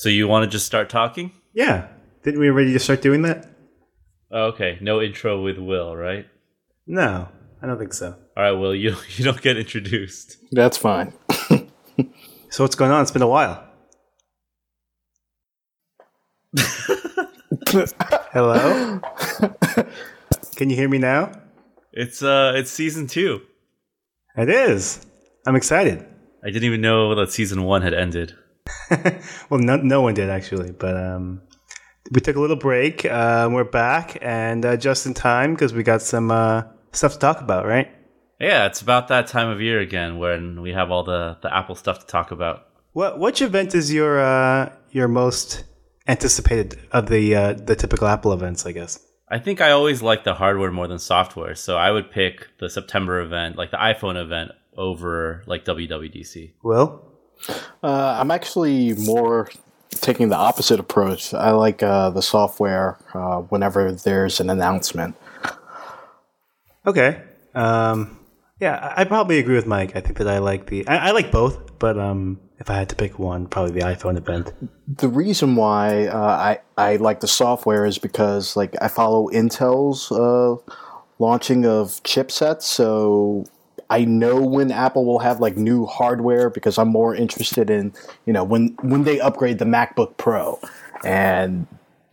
So you want to just start talking? Yeah. Didn't we already just start doing that? Oh, okay. No intro with Will, right? No, I don't think so. All right, Will. You you don't get introduced. That's fine. So what's going on? It's been a while. Hello? Can you hear me now? It's uh, it's season two. It is. I'm excited. I didn't even know that season one had ended. well, no, no one did actually, but um, we took a little break. Uh, we're back and uh, just in time because we got some uh, stuff to talk about, right? Yeah, it's about that time of year again when we have all the the Apple stuff to talk about. What which event is your uh, your most anticipated of the uh, the typical Apple events? I guess. I think I always like the hardware more than software, so I would pick the September event, like the iPhone event, over like WWDC. Will Uh, I'm actually more taking the opposite approach. I like uh, the software uh, whenever there's an announcement. okay. Um, yeah, I, probably agree with Mike. I think that I like the I, I like both, but um, if I had to pick one, probably the iPhone event. The reason why uh, I I like the software is because like I follow Intel's uh, launching of chipsets, so I know when Apple will have like new hardware because I'm more interested in you know when when they upgrade the MacBook Pro, and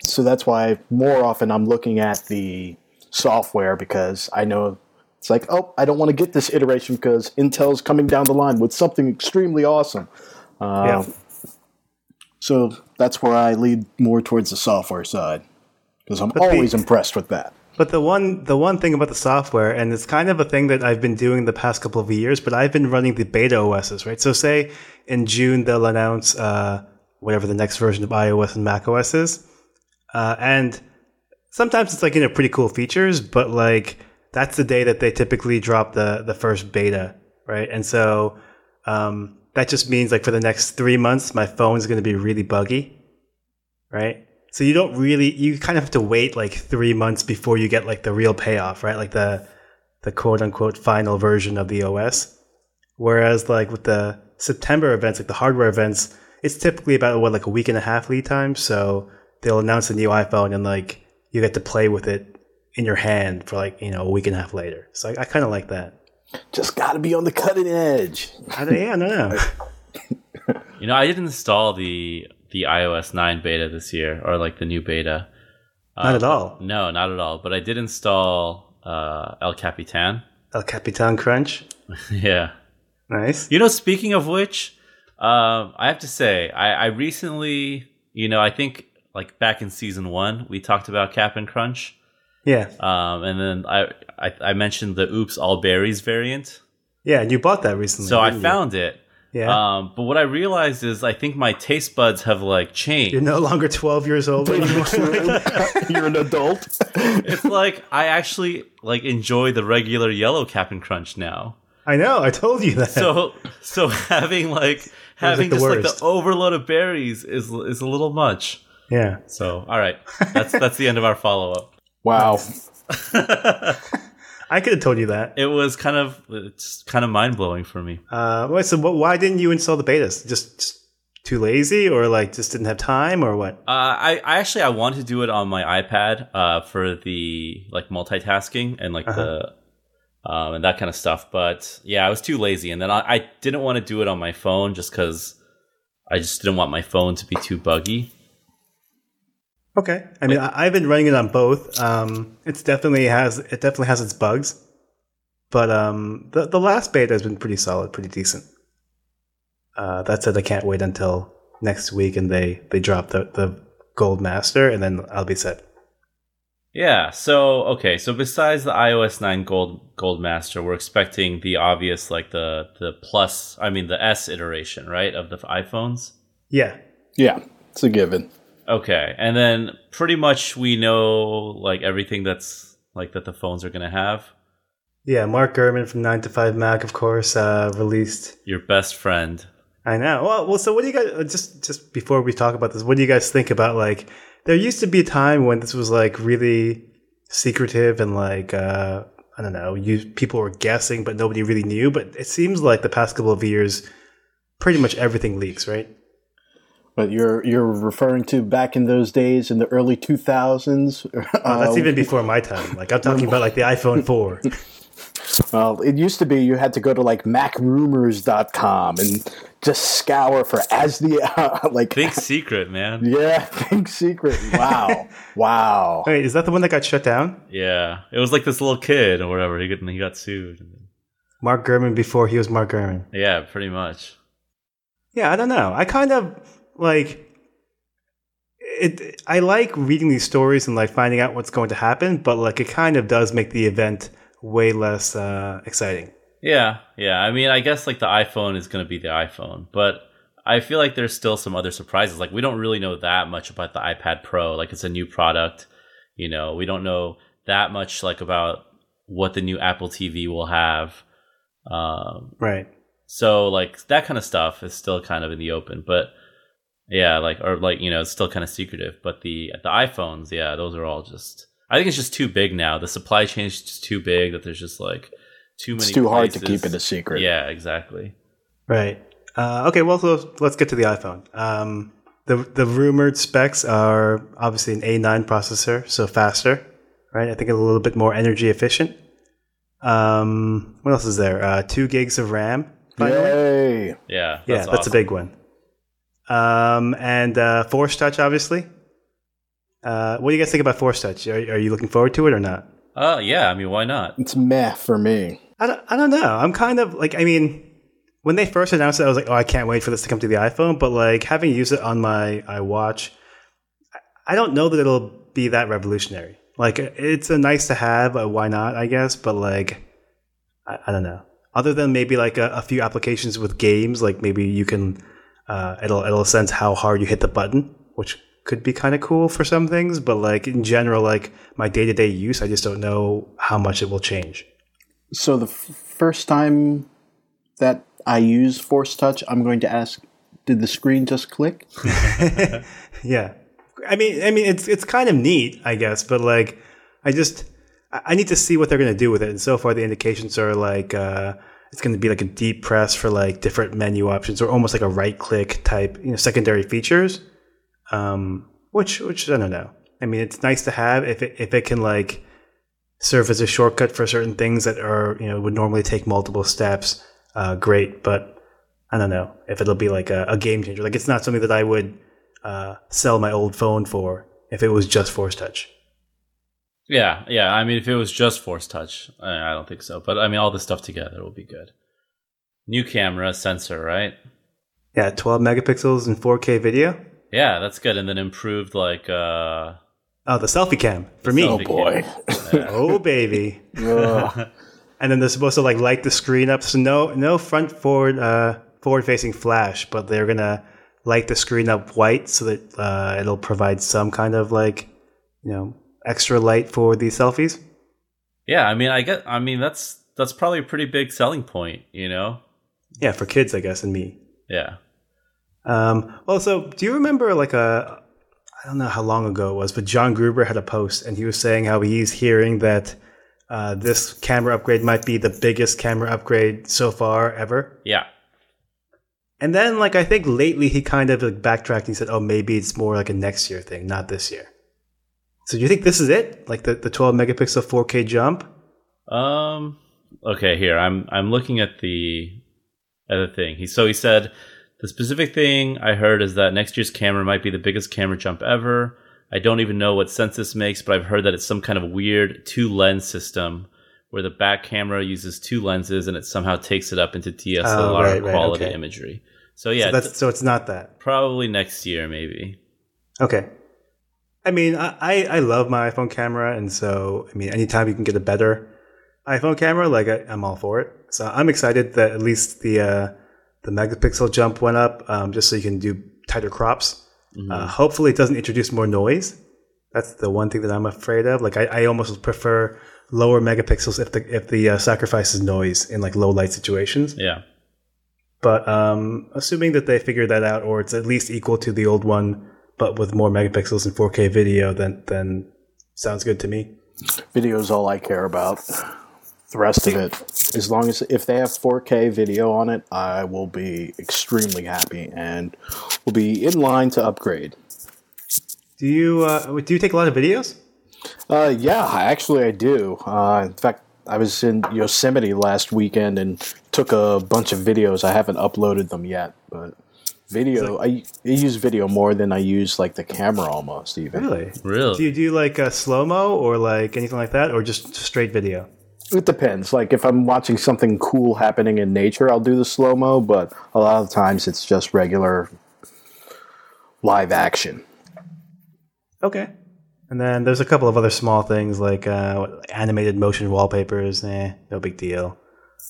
so that's why more often I'm looking at the software because I know it's like oh I don't want to get this iteration because Intel's coming down the line with something extremely awesome. Uh, yeah. so that's where I lead more towards the software side because I'm the- always impressed with that. But the one the one thing about the software, and it's kind of a thing that I've been doing the past couple of years, but I've been running the beta OSs, right? So say in June they'll announce uh, whatever the next version of iOS and Mac OS is, uh, and sometimes it's like you know pretty cool features, but like that's the day that they typically drop the the first beta, right? And so um, that just means like for the next three months, my phone is going to be really buggy, right? So you don't really you kind of have to wait like three months before you get like the real payoff, right? Like the the quote unquote final version of the OS. Whereas like with the September events, like the hardware events, it's typically about what like a week and a half lead time. So they'll announce a new iPhone and like you get to play with it in your hand for like you know a week and a half later. So I, I kind of like that. Just got to be on the cutting edge. I, yeah, no, no. You know, I didn't install the the iOS 9 beta this year, or like the new beta. Not at all. No, not at all. But I did install uh, El Capitan. El Capitan Crunch. yeah. Nice. You know, speaking of which, um, I have to say, I, I recently, you know, I think like back in season one, we talked about Cap'n Crunch. Yeah. Um, and then I, I, I mentioned the Oops All Berries variant. Yeah, and you bought that recently. So I you? found it. Yeah. Um, but what I realized is I think my taste buds have like changed. You're no longer 12 years old anymore. You're an adult. it's like I actually like enjoy the regular yellow Cap'n Crunch now. I know. I told you that. So so having like having the just like the overload of berries is is a little much. yeah. So all right, that's that's the end of our follow up. Wow. I could have told you that. It was kind of it's kind of mind blowing for me. Uh, wait, so why didn't you install the betas? Just, just too lazy, or like just didn't have time, or what? Uh, I, I actually I wanted to do it on my iPad uh, for the like multitasking and like the um, and that kind of stuff. But yeah, I was too lazy, and then I, I didn't want to do it on my phone just because I just didn't want my phone to be too buggy. Okay. I mean, I, I've been running it on both. Um, it's definitely has it definitely has its bugs, but um, the the last beta has been pretty solid, pretty decent. Uh, that said, I can't wait until next week and they they drop the the gold master, and then I'll be set. Yeah. So okay. So besides the iOS nine Gold Gold Master, we're expecting the obvious like the the plus. I mean the S iteration, right, of the iPhones. Yeah. Yeah, it's a given. Okay, and then pretty much we know like everything that's like that the phones are gonna have. Yeah, Mark Gurman from Nine to Five Mac, of course, uh, released Your best friend. I know. Well, well, so what do you guys uh, just just before we talk about this? What do you guys think about like there used to be a time when this was like really secretive and like uh, I don't know, you people were guessing but nobody really knew. But it seems like the past couple of years, pretty much everything leaks, right? But you're you're referring to back in those days in the early 2000s. Oh, that's even before my time. Like I'm talking about like the iPhone 4. Well, it used to be you had to go to like macrumors.com and just scour for as the uh, like Big secret, man. yeah, think secret. Wow. wow. Wait, is that the one that got shut down? Yeah, it was like this little kid or whatever. He got he got sued. Mark Gurman before he was Mark Gurman. Yeah, pretty much. Yeah, I don't know. I kind of like it. I like reading these stories and like finding out what's going to happen, but like it kind of does make the event way less uh, exciting. Yeah, yeah. I mean, I guess like the iPhone is going to be the iPhone, but I feel like there's still some other surprises. Like we don't really know that much about the iPad Pro. Like it's a new product. You know, we don't know that much like about what the new Apple TV will have. Um, Right. so like that kind of stuff is still kind of in the open, but yeah, like or like you know, it's still kind of secretive. But the the iPhones, yeah, those are all just. I think it's just too big now. The supply chain is just too big that there's just like too many. It's too hard to keep it a secret. Yeah, exactly. Right. Uh, okay. Well, so let's get to the iPhone. Um, the the rumored specs are obviously an A9 processor, so faster. Right. I think a little bit more energy efficient. Um, what else is there? Uh, two gigs of RAM. Finally. Yay. Yeah, yeah, that's a big one. Um, and uh, Force Touch, obviously. Uh, what do you guys think about Force Touch? Are, are you looking forward to it or not? Uh, yeah. I mean, why not? It's meh for me. I don't, I don't know. I'm kind of like, I mean, when they first announced it, I was like, oh, I can't wait for this to come to the iPhone. But like having used it on my iWatch, I don't know that it'll be that revolutionary. Like it's a nice to have, uh, why not? I guess, but like, I, I don't know. Other than maybe like a, a few applications with games, like maybe you can, uh, it'll it'll sense how hard you hit the button, which could be kind of cool for some things. But like in general, like my day to day use, I just don't know how much it will change. So the f- first time that I use Force Touch, I'm going to ask, did the screen just click? Yeah, I mean, I mean, it's it's kind of neat, I guess, but like, I just I I need to see what they're going to do with it. And so far, the indications are like uh, it's going to be like a deep press for like different menu options, or almost like a right click type, you know, secondary features. Um, which which I don't know. I mean, it's nice to have if it if it can like serve as a shortcut for certain things that are you know would normally take multiple steps. Uh, great, but I don't know if it'll be like a, a game changer. Like it's not something that I would uh, sell my old phone for if it was just Force Touch. Yeah, yeah. I mean, if it was just Force Touch, I I don't think so. But I mean, all this stuff together will be good. New camera, sensor, right? Yeah, 12 megapixels and 4K video. Yeah, that's good. And then improved like uh Oh, the selfie cam for me. Oh boy. Oh baby. And then they're supposed to like light the screen up. So no no front forward uh, forward facing flash, but they're gonna light the screen up white so that uh, it'll provide some kind of like you know extra light for these selfies. Yeah, I mean, I get. I mean, that's that's probably a pretty big selling point, you know. Yeah, for kids, I guess, and me. Yeah. Um, also, do you remember like a I don't know how long ago it was, but John Gruber had a post and he was saying how he's hearing that uh, this camera upgrade might be the biggest camera upgrade so far ever. Yeah. And then, like I think lately, he kind of like, backtracked and he said, "Oh, maybe it's more like a next year thing, not this year." So, do you think this is it? Like the, the 12 megapixel 4K jump? Um. Okay. Here, I'm I'm looking at the at the thing. He so he said the specific thing I heard is that next year's camera might be the biggest camera jump ever. I don't even know what sense this makes, but I've heard that it's some kind of weird two lens system where the back camera uses two lenses and it somehow takes it up into DSLR Oh, right, right, quality okay. imagery. So yeah, so, that's, so it's not that. probably next year maybe. Okay. I mean, I, I, love my iPhone camera, and so I mean, anytime you can get a better iPhone camera, like I, I'm all for it. So I'm excited that at least the uh, the megapixel jump went up, um, just so you can do tighter crops. Uh, hopefully, it doesn't introduce more noise. That's the one thing that I'm afraid of. Like, I, I almost prefer lower megapixels if the if the uh, sacrifices noise in like low light situations. Yeah. But um, assuming that they figure that out, or it's at least equal to the old one, but with more megapixels and 4K video, then then sounds good to me. Video is all I care about. The rest of it, as long as if they have 4K video on it, I will be extremely happy and will be in line to upgrade. Do you uh, do you take a lot of videos? Uh, yeah, actually, I do. Uh, in fact, I was in Yosemite last weekend and took a bunch of videos. I haven't uploaded them yet, but video, I, I use video more than I use like the camera almost. Even Really? Really? Do you do like a slow mo or like anything like that, or just straight video? it depends. Like if I'm watching something cool happening in nature, I'll do the slow mo. But a lot of times, it's just regular live action. Okay. And then there's a couple of other small things like uh, animated motion wallpapers. Eh, no big deal.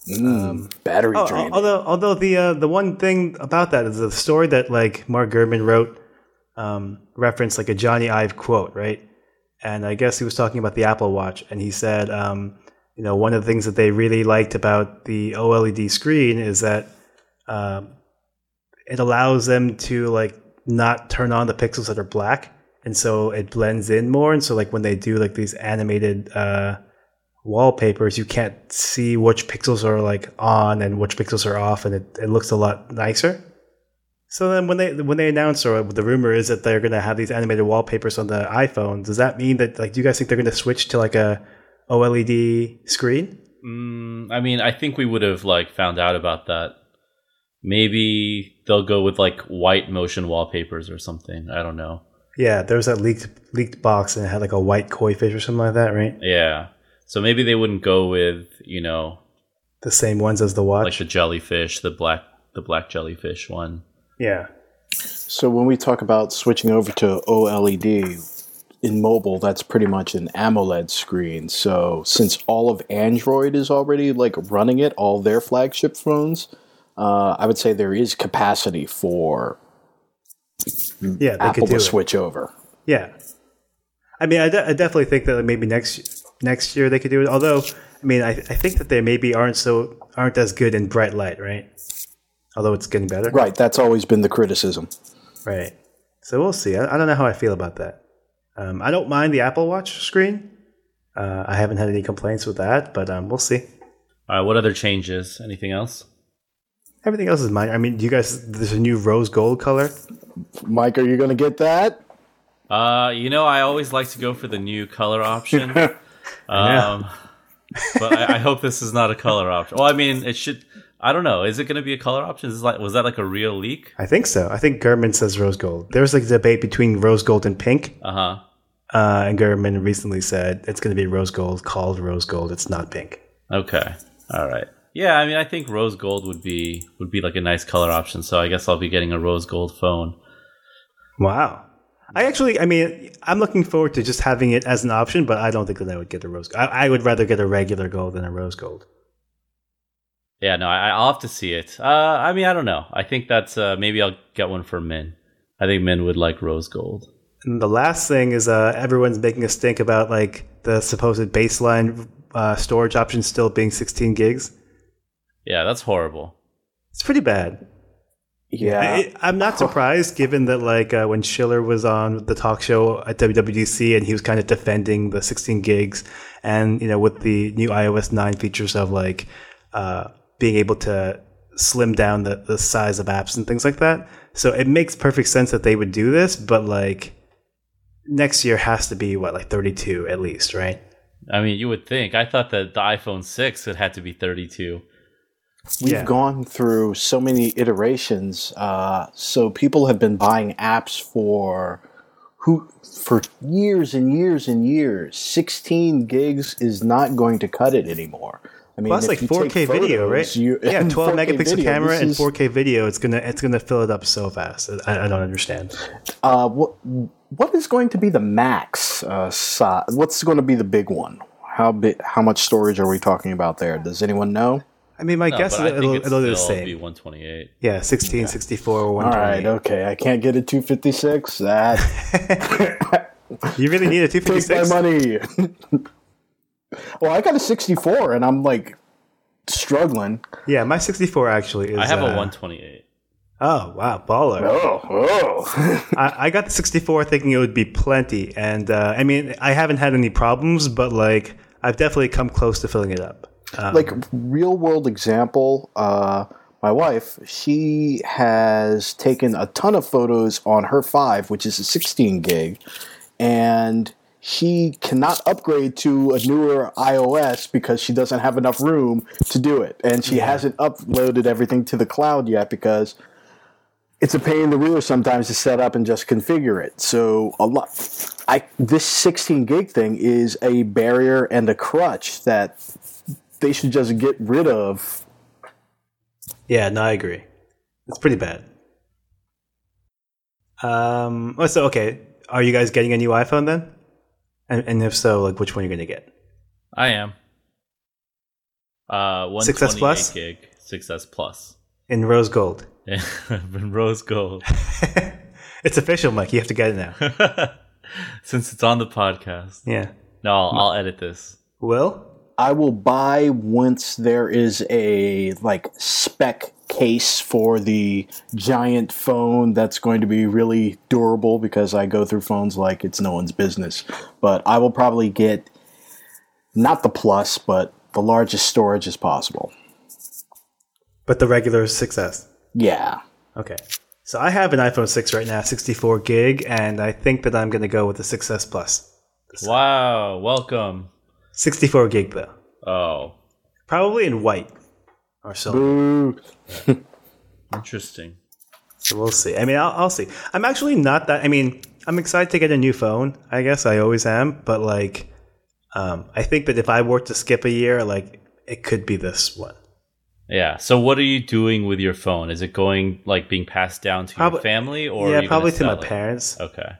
Mm, battery Oh, drain. although, although the uh, the one thing about that is the story that like Mark Gurman wrote um, referenced like a Jony Ive quote, right? And I guess he was talking about the Apple Watch, and he said, um, you know, one of the things that they really liked about the OLED screen is that um, it allows them to like not turn on the pixels that are black, and so it blends in more. And so like when they do like these animated uh, wallpapers, you can't see which pixels are like on and which pixels are off, and it, it looks a lot nicer. So then, when they when they announce or the rumor is that they're going to have these animated wallpapers on the iPhone, does that mean that like do you guys think they're going to switch to like a OLED screen? Mm, I mean, I think we would have like found out about that. Maybe they'll go with like white motion wallpapers or something. I don't know. Yeah, there was that leaked leaked box and it had like a white koi fish or something like that, right? Yeah. So maybe they wouldn't go with you know The same ones as the watch. like the jellyfish, the black the black jellyfish one. yeah. So when we talk about switching over to OLED in mobile, that's pretty much an AMOLED screen. So since all of Android is already like running it, all their flagship phones, uh, I would say there is capacity for Yeah, they Apple could do to it. switch over. Yeah, I mean, I, de- I definitely think that maybe next next year they could do it. Although, I mean, I, I think that they maybe aren't so aren't as good in bright light, right? Although it's getting better, Right, that's always been the criticism. right? So we'll see. I, I don't know how I feel about that. Um, I don't mind the Apple Watch screen. Uh, I haven't had any complaints with that, but um, we'll see. All right. What other changes? Anything else? Everything else is mine. I mean, you guys? There's a new rose gold color. Mike, are you going to get that? Uh, you know, I always like to go for the new color option. um, but I, I hope this is not a color option. Well, I mean, it should. I don't know. Is it going to be a color option? Is this like was that like a real leak? I think so. I think Gurman says rose gold. There's like a debate between rose gold and pink. Uh huh. Uh, and Gurman recently said it's going to be rose gold, called rose gold. It's not pink. Okay. All right. Yeah, I mean, I think rose gold would be would be like a nice color option. So I guess I'll be getting a rose gold phone. Wow. I actually, I mean, I'm looking forward to just having it as an option, but I don't think that I would get a rose. I, I would rather get a regular gold than a rose gold. Yeah, no, I, I'll have to see it. Uh, I mean, I don't know. I think that's uh, maybe I'll get one for Min. I think Min would like rose gold. And the last thing is uh, everyone's making a stink about like the supposed baseline uh, storage option still being 16 gigs. Yeah, that's horrible. It's pretty bad. Yeah. I, I'm not surprised, given that like uh, when Schiller was on the talk show at WWDC and he was kind of defending the 16 gigs, and you know with the new iOS 9 features of like uh, being able to slim down the, the size of apps and things like that. So it makes perfect sense that they would do this, but like next year has to be what like 32 at least, right? I mean, you would think. I thought that the iPhone 6 it had to be 32. We've Yeah. gone through so many iterations. Uh, so people have been buying apps for who for years and years and years. 16 gigs is not going to cut it anymore. I mean, Well, that's like 4K take video, right? you- yeah, 12 megapixel video, camera this and 4K video. It's gonna it's gonna fill it up so fast. I, I don't understand. Uh, what what is going to be the max uh, size? What's going to be the big one? How big? How much storage are we talking about there? Does anyone know? I mean, my No, guess is but I it'll, think it'll do the still be same. 128. Yeah, 16-64 128 all right okay. I can't get a 256. That You really need a 256? take my 256? money. well, I got a 64, and I'm like struggling. Yeah, my 64 actually is. I have a uh, 128. Oh, wow, baller. Oh, oh. I, I got the 64 thinking it would be plenty. And uh, I mean, I haven't had any problems, but like, I've definitely come close to filling it up. Like real world example uh, my wife she has taken a ton of photos on her 5 which is a 16 gig and she cannot upgrade to a newer ios because she doesn't have enough room to do it and she hasn't uploaded everything to the cloud yet because it's a pain in the rear sometimes to set up and just configure it. So a lot, I this 16 gig thing is a barrier and a crutch that they should just get rid of. Yeah, no, I agree. It's pretty bad. Um. oh, So okay, are you guys getting a new iPhone then? And, and if so, like which one you're you going to get? I am. Uh, 6S Plus? 128 gig, 6S Plus. In rose gold. in rose gold. It's official, Mike. You have to get it now. Since it's on the podcast. Yeah. No, I'll, I'll edit this. Will? I will buy once there is a like spec case for the giant phone that's going to be really durable because I go through phones like it's no one's business. But I will probably get not the plus, but the largest storage as possible. But the regular 6S. Yeah. Okay. So I have an iPhone 6 right now, 64 gig, and I think that I'm going to go with the 6S Plus. Wow, welcome. 64 gig though. Oh, Probably in white or. Boo. interesting. So we'll see. I mean, I'll, I'll see. I'm actually not that. I mean, I'm excited to get a new phone. I guess I always am. But like, um, I think that if I were to skip a year, like, it could be this one. Yeah. So, what are you doing with your phone? Is it going like being passed down to Probably- your family, or yeah, probably gonna my it? parents. Okay.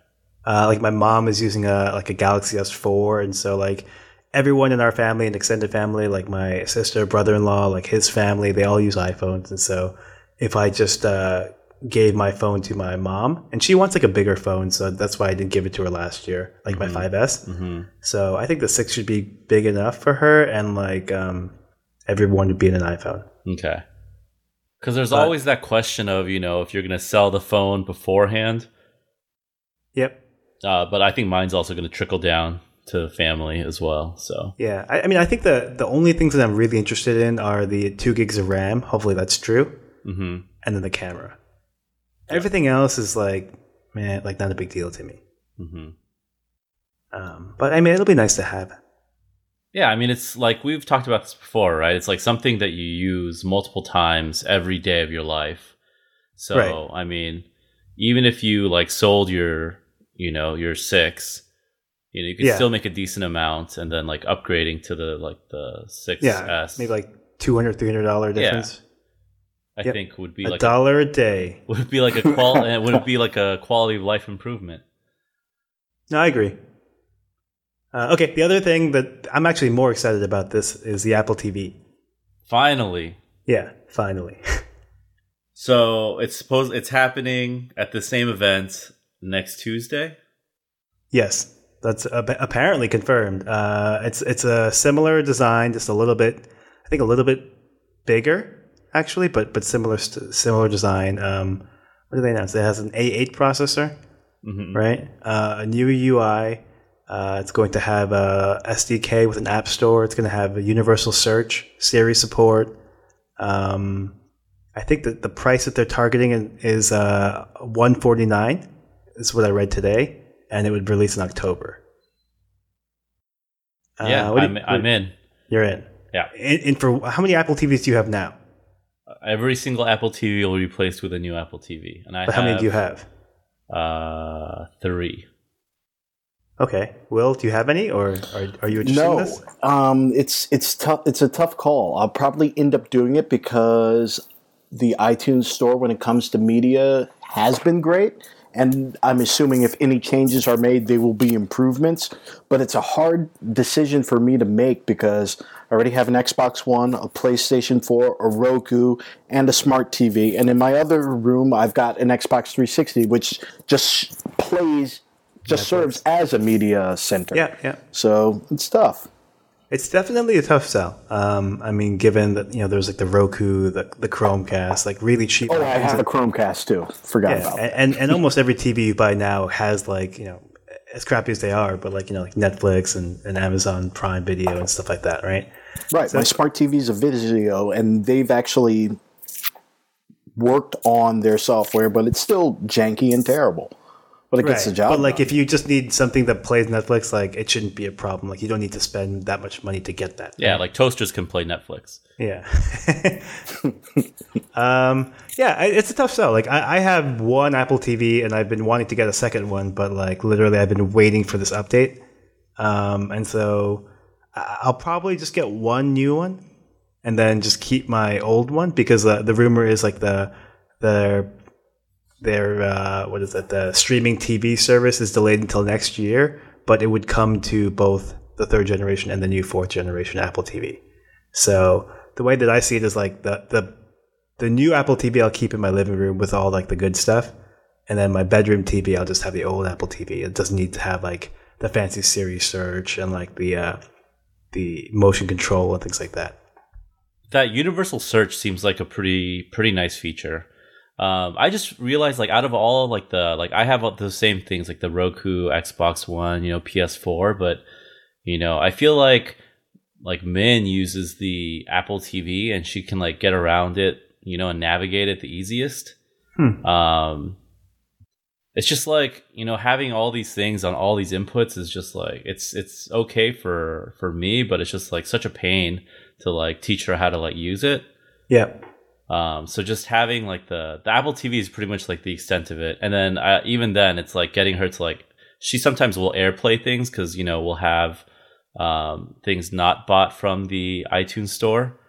Uh, like my mom is using a like a Galaxy S4, and so like everyone in our family and extended family, like my sister, brother-in-law, like his family, they all use iPhones, and so if I just uh, gave my phone to my mom, and she wants like a bigger phone, so that's why I didn't give it to her last year, like my 5S. hmm So I think the six should be big enough for her, and like um, everyone would be in an iPhone. Okay. Because there's But- always that question of you know if you're going to sell the phone beforehand, Yep. uh, but I think mine's also going to trickle down to family as well. So Yeah. I, I mean, I think the the only things that I'm really interested in are the two gigs of RAM. Hopefully, that's true. hmm and then the camera. Everything else is like, man, like not a big deal to me. hmm Um, but I mean, it'll be nice to have. Yeah, I mean, it's like we've talked about this before, right? It's like something that you use multiple times every day of your life. So, Right. I mean, even if you like sold your, you know, your six, you know, you could Yeah. still make a decent amount, and then like upgrading to the like the six Yeah, S, maybe like two hundred, three hundred dollar Yeah. difference. I yep. think would be a like dollar a day. would be like a qual and would be like a quality of life improvement? No, I agree. Uh, okay, the other thing that I'm actually more excited about this is the Apple TV. Finally, Yeah, finally. so it's supposed it's happening at the same event next Tuesday. yes, that's apparently confirmed. Uh, it's it's a similar design, just a little bit, I think a little bit bigger actually, but but similar similar design. Um, what do they announce? It has an A8 processor. hmm right? Uh, a new UI. Uh, it's going to have a SDK with an app store. It's going to have a universal search, Siri support. Um, I think that the price that they're targeting is uh, 149 is what I read today, and it would release in October. Uh, Yeah, what do I'm, you- I'm in. You're in. Yeah. And, and for how many Apple TVs do you have now? Every single Apple TV will be replaced with a new Apple TV, and I But how many do you have? Uh, three. Okay. Will, do you have any, or are, are you interested in No, this? um, it's it's tough. It's a tough call. I'll probably end up doing it because the iTunes store, when it comes to media, has been great, and I'm assuming if any changes are made, they will be improvements. But it's a hard decision for me to make because I already have an Xbox One, a PlayStation 4, a Roku, and a smart TV. And in my other room, I've got an Xbox 360, which just plays, just serves as a media center. Yeah, yeah. So it's tough. It's definitely a tough sell. Um, I mean, given that you know there's like the Roku, the the Chromecast, like really cheap. Oh, I have a that- Chromecast too. Forgot yeah, about and, and and almost every TV you buy now has like you know as crappy as they are, but like you know like Netflix and, and Amazon Prime Video and stuff like that, right? Right. So- my smart TV is a Vizio, and they've actually worked on their software, but it's still janky and terrible. But it gets the job. But like, done. if you just need something that plays Netflix, like it shouldn't be a problem. Like you don't need to spend that much money to get that. Yeah, like toasters can play Netflix. Yeah. um, yeah, it's a tough sell. Like I, I have one Apple TV and I've been wanting to get a second one, but like literally I've been waiting for this update. Um, and so I- I'll probably just get one new one and then just keep my old one because uh, the rumor is like the the their uh, what is it the streaming TV service is delayed until next year, but it would come to both the third generation and the new fourth generation Apple TV. So the way that I see it is like the the the new Apple TV I'll keep in my living room with all like the good stuff, and then my bedroom TV I'll just have the old Apple TV. It doesn't need to have like the fancy Siri search and like the uh, the motion control and things like that. That universal search seems like a pretty pretty nice feature. Um, I just realized like out of all like the like I have the same things like the Roku, Xbox One, you know, PS4, but you know, I feel like like Min uses the Apple TV and she can like get around it, you know, and navigate it the easiest. Hmm. Um, it's just like you know having all these things on all these inputs is just like it's it's okay for for me, but it's just like such a pain to like teach her how to like use it. Yeah. Um, so just having like the the Apple TV is pretty much like the extent of it, and then uh, even then, it's like getting her to like she sometimes will AirPlay things because you know we'll have um, things not bought from the iTunes store.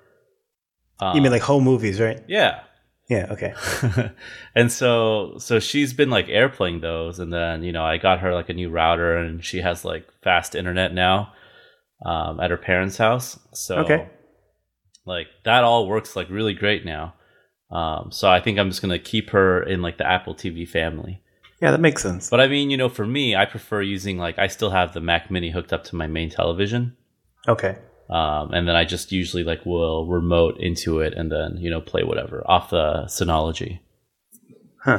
Um, You mean like home movies, right? yeah, Yeah. Okay. and so so she's been like airplaying those and then you know i got her like a new router and she has like fast internet now um, at her parents house so Okay. Like that all works like really great now um, so i think i'm just gonna keep her in like the apple tv family Yeah, that makes sense. but i mean you know for me i prefer using like i still have the mac mini hooked up to my main television Okay. um, and then i just usually like will remote into it and then you know play whatever off the synology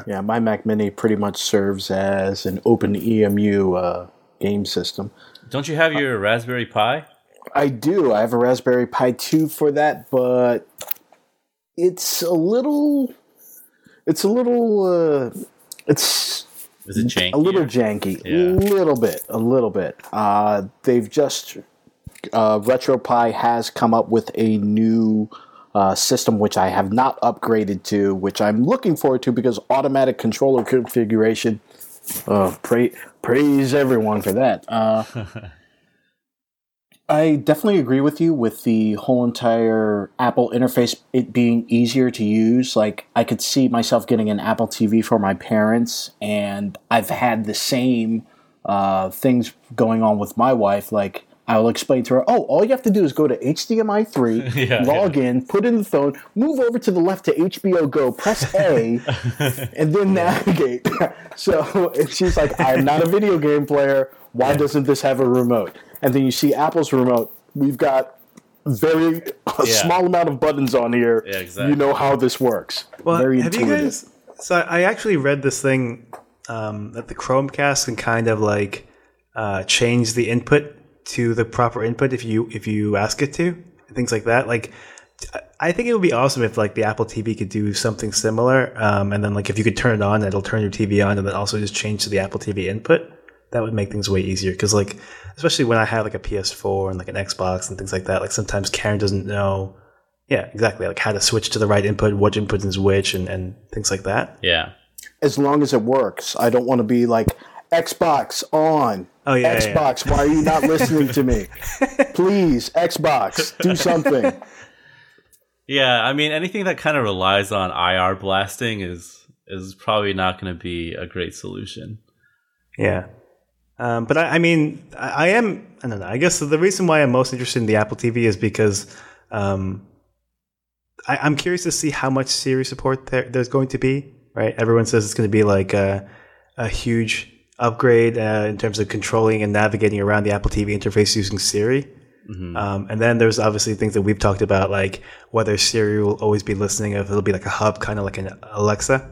yeah, my Mac Mini pretty much serves as an OpenEmu uh, game system. don't you have your raspberry pi I do. I have a Raspberry Pi 2 for that, but it's a little. It's a little. Uh, it's is it janky a little janky, Yeah. a little bit, a little bit. Uh, they've just uh, RetroPie has come up with a new uh, system which I have not upgraded to, which I'm looking forward to because automatic controller configuration. Uh, pray, praise everyone for that. Uh, I definitely agree with you with the whole entire Apple interface, it being easier to use. Like, I could see myself getting an Apple TV for my parents, and I've had the same uh, things going on with my wife. Like, I'll explain to her, oh, all you have to do is go to HDMI 3, Yeah, log in, put in the phone, move over to the left to HBO Go, press A, and then navigate. so she's like, I'm not a video game player. Why doesn't this have a remote? And then you see Apple's remote. We've got very a Yeah. small amount of buttons on here. Yeah, exactly. You know how this works. Well, very have you intuitive. guys? So I actually read this thing um, that the Chromecast can kind of like uh, change the input to the proper input if you if you ask it to, and things like that. Like, I think it would be awesome if like the Apple TV could do something similar, um, and then like if you could turn it on, it'll turn your TV on, and then also just change to the Apple TV input. That would make things way easier because like especially when I have like a PS4 and like an Xbox and things like that. Like sometimes Karen doesn't know. Yeah, exactly. Like how to switch to the right input, what input is which, and, and things like that. Yeah. As long as it works. I don't want to be like Xbox on. Oh, yeah, yeah, yeah. Xbox, why are you not listening to me? Please, Xbox, do something. Yeah, I mean anything that kind of relies on IR blasting is is probably not going to be a great solution. Yeah. Um, but I, I mean, I, I am, I don't know, I guess the reason why I'm most interested in the Apple TV is because um, I, I'm curious to see how much Siri support there, there's going to be, right? Everyone says it's going to be like a, a huge upgrade uh, in terms of controlling and navigating around the Apple TV interface using Siri. Um, and then there's obviously things that we've talked about, like whether Siri will always be listening, if it'll be like a hub, kind of like an Alexa.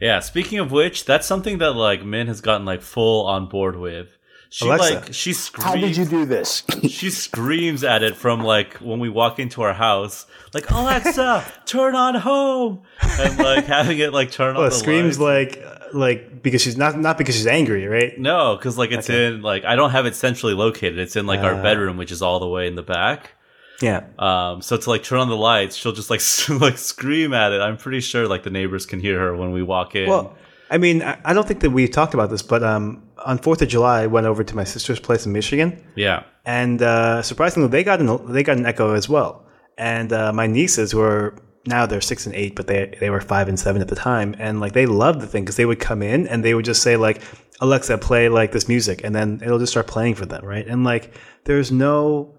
Yeah, speaking of which, that's something that like Min has gotten like full on board with. She Alexa. like she screams. How did you do this? she screams at it from like when we walk into our house, like Alexa, turn on home, and like having it like turn Well, on it the screams lights. like like because she's not not because she's angry, right? no, because like it's Okay. in like I don't have it centrally located. It's in like our Ah. bedroom, which is all the way in the back. Yeah. Um, so to like turn on the lights, she'll just like like scream at it. I'm pretty sure like the neighbors can hear her when we walk in. Well, I mean, I don't think that we talked about this, but um, on Fourth of July, I went over to my sister's place in Michigan, yeah, and uh, surprisingly, they got an they got an Echo as well. And uh, my nieces were now they're six and eight, but they they were five and seven at the time, and like they loved the thing because they would come in and they would just say like, Alexa, play like this music, and then it'll just start playing for them, right? And like, there's no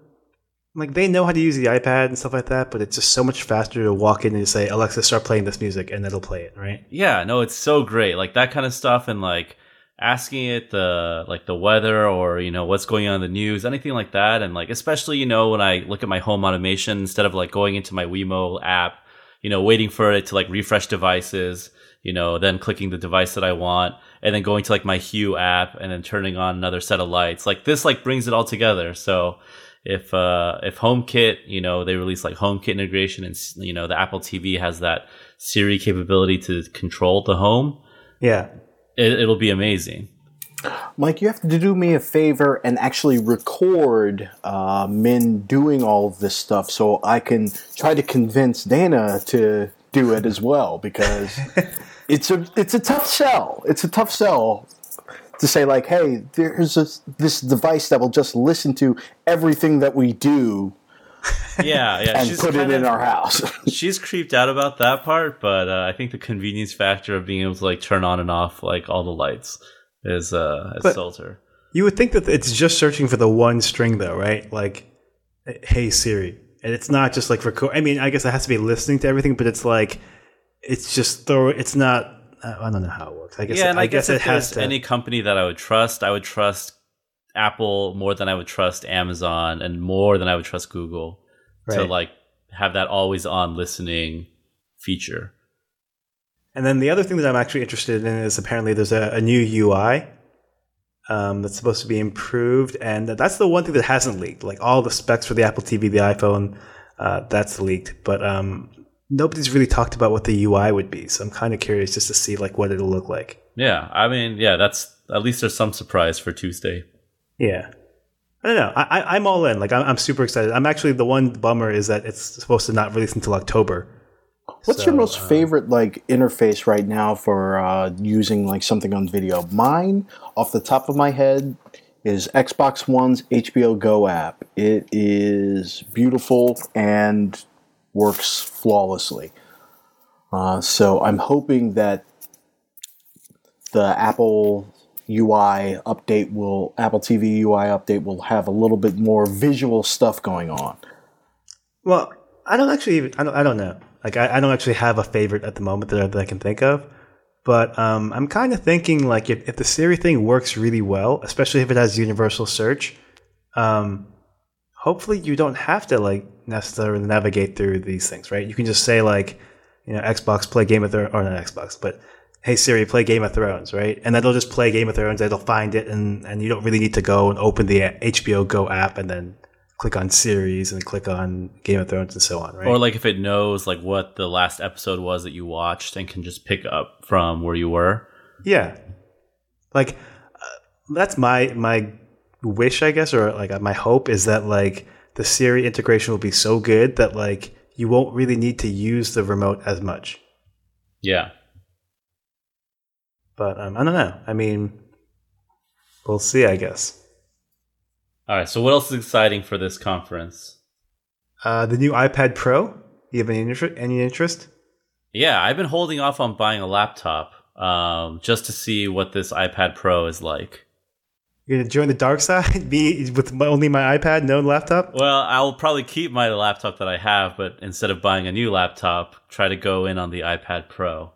like they know how to use the iPad and stuff like that, but it's just so much faster to walk in and say, Alexa, start playing this music, and it'll play it, right? yeah. No, it's so great. Like that kind of stuff, and like asking it the like the weather or you know what's going on in the news, anything like that, and like especially you know when I look at my home automation instead of like going into my Wemo app, you know waiting for it to like refresh devices, you know then clicking the device that I want, and then going to like my Hue app and then turning on another set of lights. Like this like brings it all together. So if uh if HomeKit, you know, they release like HomeKit integration and you know the Apple TV has that Siri capability to control the home, Yeah. it, it'll be amazing. Mike, you have to do me a favor and actually record uh, Min doing all of this stuff so I can try to convince Dana to do it as well because it's a it's a tough sell. It's a tough sell to say like, hey, there's a, this device that will just listen to everything that we do Yeah, yeah. and she's put it kinda- in our house. She's creeped out about that part, but uh, I think the convenience factor of being able to like turn on and off like all the lights is uh has But- sold her. You would think that it's just searching for the one string, though, right? Like, "Hey Siri," and it's not just like record. I mean, I guess it has to be listening to everything, but it's like it's just throw. It's not. I don't know how it works. I guess. Yeah, and I, guess, it if has to. any company that I would trust, I would trust Apple more than I would trust Amazon and more than I would trust Google to like have that always on listening feature. And then the other thing that I'm actually interested in is apparently there's a, a new UI um, that's supposed to be improved, and that's the one thing that hasn't leaked. Like all the specs for the Apple TV, the iPhone, uh, that's leaked, but um, nobody's really talked about what the UI would be. So I'm kind of curious just to see like what it'll look like. Yeah, I mean, yeah, that's at least there's some surprise for Tuesday. Yeah. I don't know. I, I, I'm all in. Like I'm, I'm super excited. I'm actually the one bummer is that it's supposed to not release until October. What's So, your most uh, favorite like interface right now for uh, using like something on video? Mine, off the top of my head, is Xbox One's HBO Go app. It is beautiful and works flawlessly. Uh, so I'm hoping that the Apple UI update will Apple TV UI update will have a little bit more visual stuff going on. Well, I don't actually even, I don't, I don't know. Like, I, I don't actually have a favorite at the moment that I, that I can think of. But um, I'm kind of thinking, like, if, if the Siri thing works really well, especially if it has universal search, um, hopefully you don't have to, like, necessarily navigate through these things, right? You can just say, like, you know, Xbox play Game of Thrones, or not Xbox, but hey Siri, play Game of Thrones, right? And then it'll just play Game of Thrones, it'll find it, and, and you don't really need to go and open the HBO Go app and then click on series and click on Game of Thrones and so on, right? Or like if it knows like what the last episode was that you watched and can just pick up from where you were. yeah, like uh, that's my my wish, I guess, or like uh, my hope is that like the Siri integration will be so good that like you won't really need to use the remote as much. Yeah. But um, I don't know. I mean, we'll see. I guess. All right. So what else is exciting for this conference? Uh, the new iPad Pro. You have any interest? Any interest? Yeah, I've been holding off on buying a laptop um, just to see what this iPad Pro is like. You're gonna join the dark side? Be with my, only my iPad, no laptop? Well, I'll probably keep my laptop that I have, but instead of buying a new laptop, try to go in on the iPad Pro.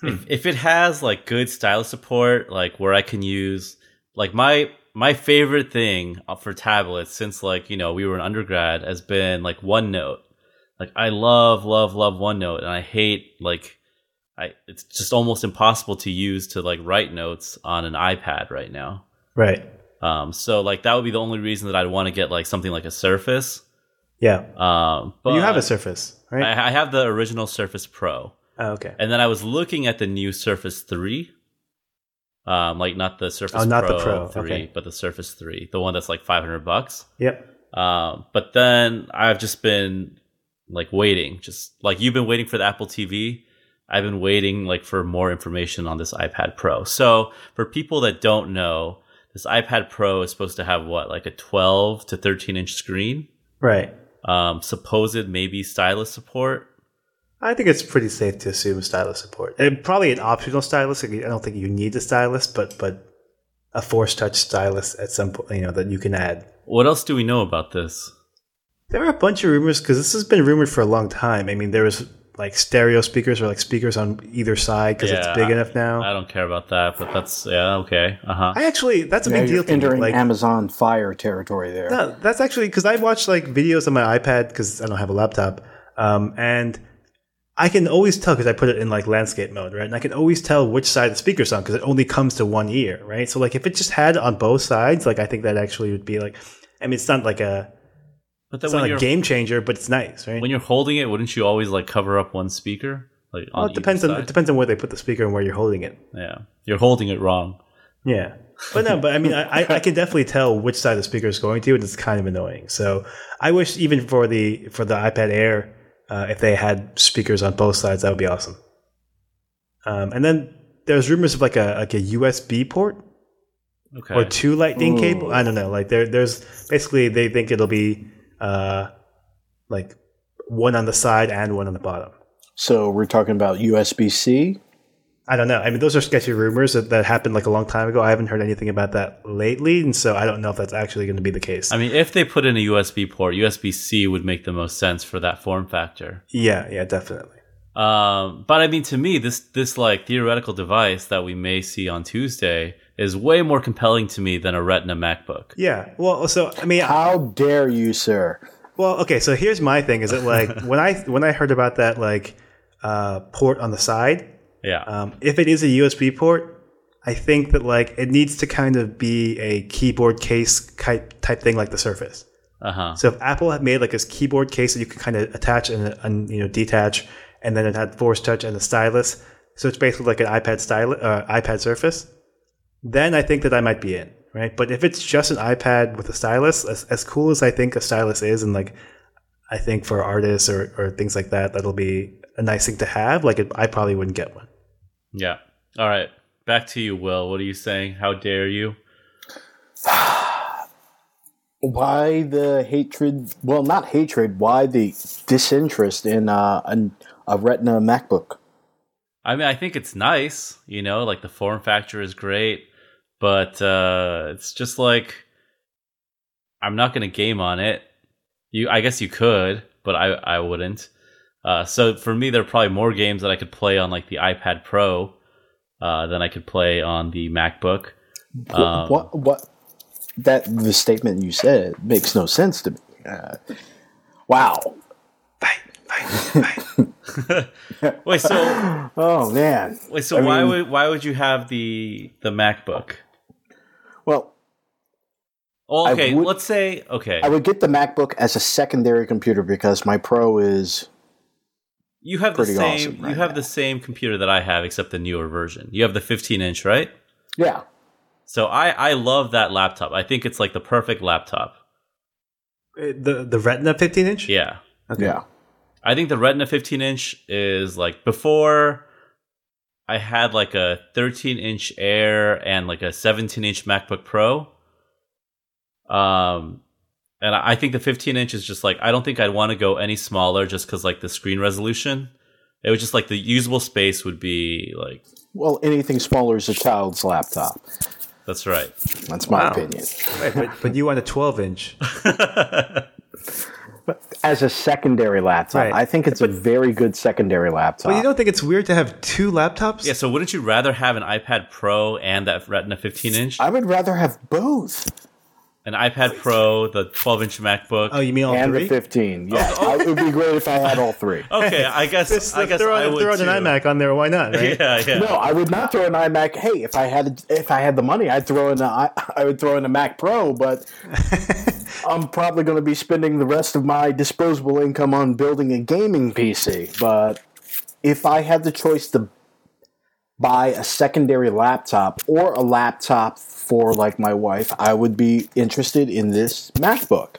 Hmm. If, if it has like good stylus support, like where I can use like my my favorite thing for tablets since like you know we were in undergrad has been like OneNote. Like I love love love OneNote, and I hate like I it's just almost impossible to use to like write notes on an iPad right now. Right. Um, so like that would be the only reason that I'd want to get like something like a Surface. Yeah. Um, but you have a Surface, right? I, I have the original Surface Pro, oh, okay. and then I was looking at the new Surface Three. Um, like not the Surface Oh, not Pro, the Pro, Three, okay. but the Surface Three, the one that's like five hundred bucks. Yep. Um, but then I've just been like waiting, just like you've been waiting for the Apple TV. I've been waiting like for more information on this iPad Pro. So for people that don't know, this iPad Pro is supposed to have what, like a 12 to 13 inch screen, Right. um, supposed maybe stylus support. I think it's pretty safe to assume stylus support. And probably an optional stylus. I don't think you need a stylus, but but a force touch stylus at some point, you know, that you can add. What else do we know about this? There are a bunch of rumors because this has been rumored for a long time. I mean, there was like stereo speakers or like speakers on either side because Yeah, it's big enough now. I don't care about that, but that's yeah okay. Uh huh. I actually, that's a Now big deal you're to me. entering Like, Amazon Fire territory there. No, that's actually because I watch like videos on my iPad because I don't have a laptop, um, and I can always tell because I put it in like landscape mode, right? And I can always tell which side the speaker's on because it only comes to one ear, right? So like if it just had on both sides, like I think that actually would be like, I mean, it's not like a But then it's when not a game changer, but it's nice, right? when you're holding it, wouldn't you always like cover up one speaker? Like well, it depends either on side? it depends on where they put the speaker and where you're holding it. Yeah, you're holding it wrong. Yeah. But no, but I mean, I, I- I can definitely tell which side the speaker is going to, and it's kind of annoying. So I wish even for the for the iPad Air, uh, if they had speakers on both sides, that would be awesome. Um, and then there's rumors of like a like a USB port Okay. or two Lightning Ooh. cable. I don't know. Like there there's basically they think it'll be uh, like one on the side and one on the bottom. So we're talking about USB C. I don't know. I mean, those are sketchy rumors that, that happened like a long time ago. I haven't heard anything about that lately, and so I don't know if that's actually going to be the case. I mean, if they put in a USB port, USB C would make the most sense for that form factor. yeah, yeah, definitely. Um, but I mean, to me, this this like theoretical device that we may see on Tuesday is way more compelling to me than a Retina MacBook. Yeah. Well, so I mean, How dare you, sir? well, okay. So here's my thing: is that like when I when I heard about that like uh, port on the side, Yeah, um, if it is a USB port, I think that like it needs to kind of be a keyboard case type type thing like the Surface. uh huh. So if Apple had made like this keyboard case that you could kind of attach and, and you know detach, and then it had Force Touch and a stylus, so it's basically like an iPad stylus, uh, iPad Surface. Then I think that I might be in, right? But if it's just an iPad with a stylus, as, as cool as I think a stylus is, and like I think for artists or, or things like that, that'll be a nice thing to have. Like it, I probably wouldn't get one. Yeah. All right. Back to you, Will. What are you saying? How dare you? Why the hatred? Well, not hatred. Why the disinterest in uh, an, a Retina MacBook? I mean, I think it's nice, you know, like the form factor is great, but uh, it's just like I'm not going to game on it. You, I guess you could, but I, I wouldn't. Uh, so for me, there are probably more games that I could play on like the iPad Pro uh, than I could play on the MacBook. Um, what? What? That the statement you said makes no sense to me. Uh, wow. Wait, so Oh man. wait, so I why mean- would why would you have the the MacBook? Well, I okay, would- let's say okay. I would get the MacBook as a secondary computer because my Pro is You have the same. awesome you have now. the same computer that I have, except the newer version. You have the 15 inch, right? yeah. So I I love that laptop. I think it's like the perfect laptop. Uh, The the Retina 15 inch. Yeah, Okay. Yeah. I think the Retina 15 inch is like before. I had like a 13 inch Air and like a 17 inch MacBook Pro. Um, and I I think the 15 inch is just like I don't think I'd want to go any smaller just because like the screen resolution. It was just like the usable space would be like Well, anything smaller is a child's laptop. that's right. That's my Wow. opinion. Right, but, but you want a 12 inch. As a secondary laptop, Right. I think it's a very good secondary laptop. But you don't think it's weird to have two laptops? Yeah, so wouldn't you rather have an iPad Pro and that Retina 15 inch? I would rather have both. An iPad Pro, the 12 inch MacBook. Oh, you mean all and three? the 15. Yeah, oh. I- it would be great if I had all three. okay, I guess Just I guess throw, I would throw too. an iMac on there. Why not? Right? Yeah, yeah. No, I would not throw an iMac. Hey, if I had if I had the money, I'd throw in a, I, I would throw in a Mac Pro, but I'm probably going to be spending the rest of my disposable income on building a gaming PC. But if I had the choice to buy a secondary laptop or a laptop for like my wife, I would be interested in this MacBook.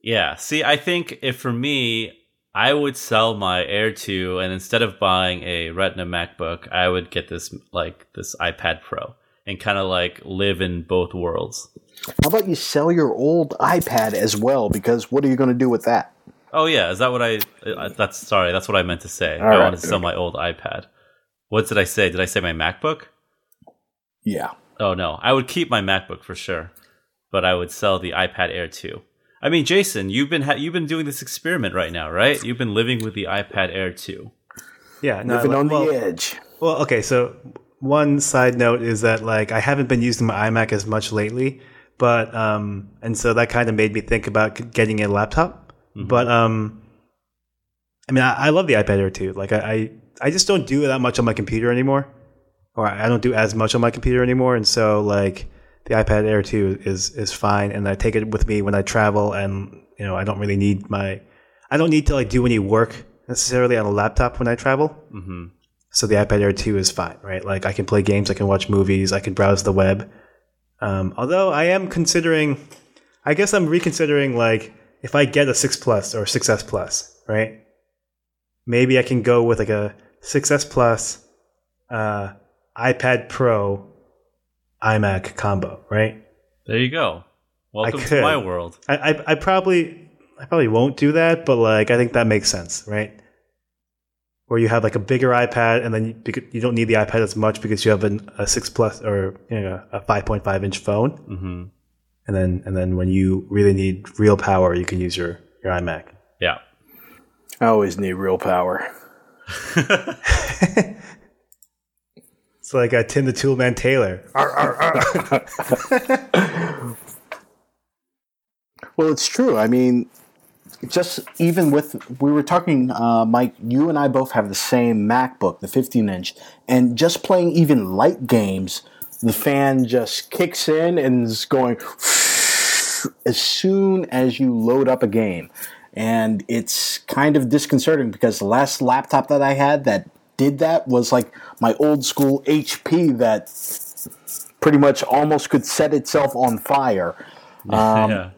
Yeah. See, I think if for me, I would sell my Air 2 and instead of buying a Retina MacBook, I would get this like this iPad Pro and kind of like live in both worlds. How about you sell your old iPad as well? Because what are you going to do with that? Oh yeah, is that what I uh, that's sorry, that's what I meant to say. I right, wanted to sell my old iPad. What did I say? Did I say my MacBook? Yeah. Oh no, I would keep my MacBook for sure, but I would sell the iPad Air 2. I mean, Jason, you've been ha- you've been doing this experiment right now, right? You've been living with the iPad Air 2. Yeah. No, Living like- on well, the edge. Well, okay. So one side note is that like I haven't been using my iMac as much lately, but um, and so that kind of made me think about getting a laptop. But um, I mean, I, I love the iPad Air 2. Like I, I, I just don't do that much on my computer anymore, or I don't do as much on my computer anymore, and so like the iPad Air two is is fine, and I take it with me when I travel, and you know I don't really need my, I don't need to like do any work necessarily on a laptop when I travel. hmm So the iPad Air 2 is fine, right? Like I can play games, I can watch movies, I can browse the web. Um, although I am considering, I guess I'm reconsidering like if I get a 6 Plus or 6S Plus, right? Maybe I can go with like a 6S Plus, uh, iPad Pro, iMac combo, right? There you go. Welcome to my world. I, I, I probably, I probably won't do that, but like I think that makes sense, right? Where you have like a bigger iPad, and then you, you don't need the iPad as much because you have an, a six plus or you know a five point five inch phone, hmm and then and then when you really need real power, you can use your your iMac. Yeah. I always need real power. It's like a Tim the Toolman Taylor. Well, it's true. I mean, just even with we were talking, uh, Mike. You and I both have the same MacBook, the 15 inch, and just playing even light games, the fan just kicks in and is going as soon as you load up a game, and it's kind of disconcerting because the last laptop that I had that did that was like my old school HP that pretty much almost could set itself on fire. Um, yeah.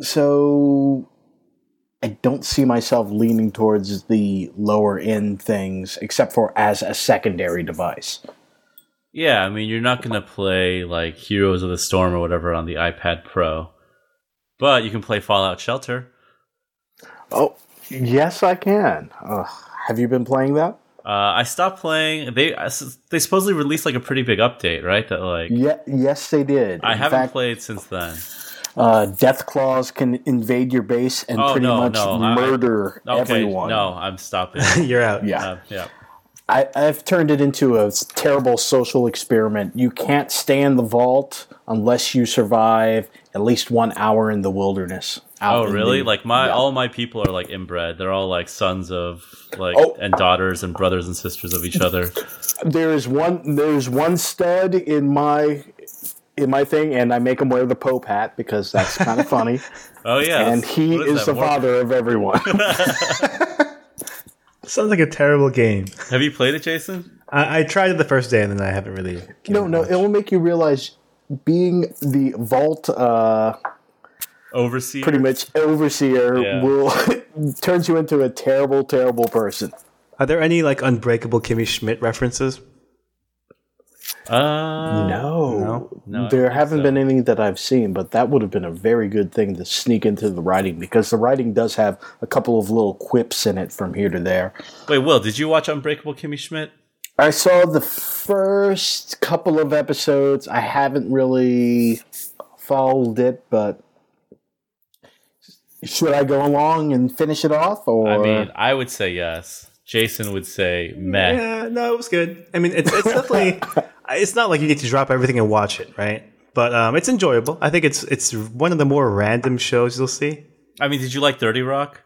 so I don't see myself leaning towards the lower end things, except for as a secondary device. Yeah, I mean, you're not going to play like Heroes of the Storm or whatever on the iPad Pro, but you can play Fallout Shelter. Oh, yes, I can. Ugh. have you been playing that? Uh, I stopped playing. They they supposedly released like a pretty big update, right? That like Yeah, yes, they did. I In haven't fact, played since then. Uh, Deathclaws can invade your base and Oh, pretty no, much no, I- murder Okay, everyone. no, I'm stopping. You're out. Yeah. Uh, yeah. I, I've turned it into a terrible social experiment. You can't stay in the vault unless you survive at least one hour in the wilderness. Oh, really? the- like my yeah. all my people are like inbred. They're all like sons of like Oh. and daughters and brothers and sisters of each other. there is one there's one stud in my in my thing, and I make him wear the Pope hat because that's kind of funny. Oh yeah, and he is, that, the father of everyone. Sounds like a terrible game. Have you played it, Jason? I, I tried it the first day, and then I haven't really. no, it no, much. it will make you realize being the vault uh, Overseer. pretty much overseer Yeah. will turns you into a terrible, terrible person. Are there any like Unbreakable Kimmy Schmidt references? Uh, No, no? No, there haven't so. been any that I've seen, but that would have been a very good thing to sneak into the writing because the writing does have a couple of little quips in it from here to there. Wait, Will, did you watch Unbreakable Kimmy Schmidt? I saw the first couple of episodes. I haven't really followed it, but should I go along and finish it off? Or I mean, I would say yes. Jason would say meh. Yeah, no, it was good. I mean, it's it's definitely. It's not like you need to drop everything and watch it, right? but um, it's enjoyable. I think it's it's one of the more random shows you'll see. I mean, did you like Thirty Rock?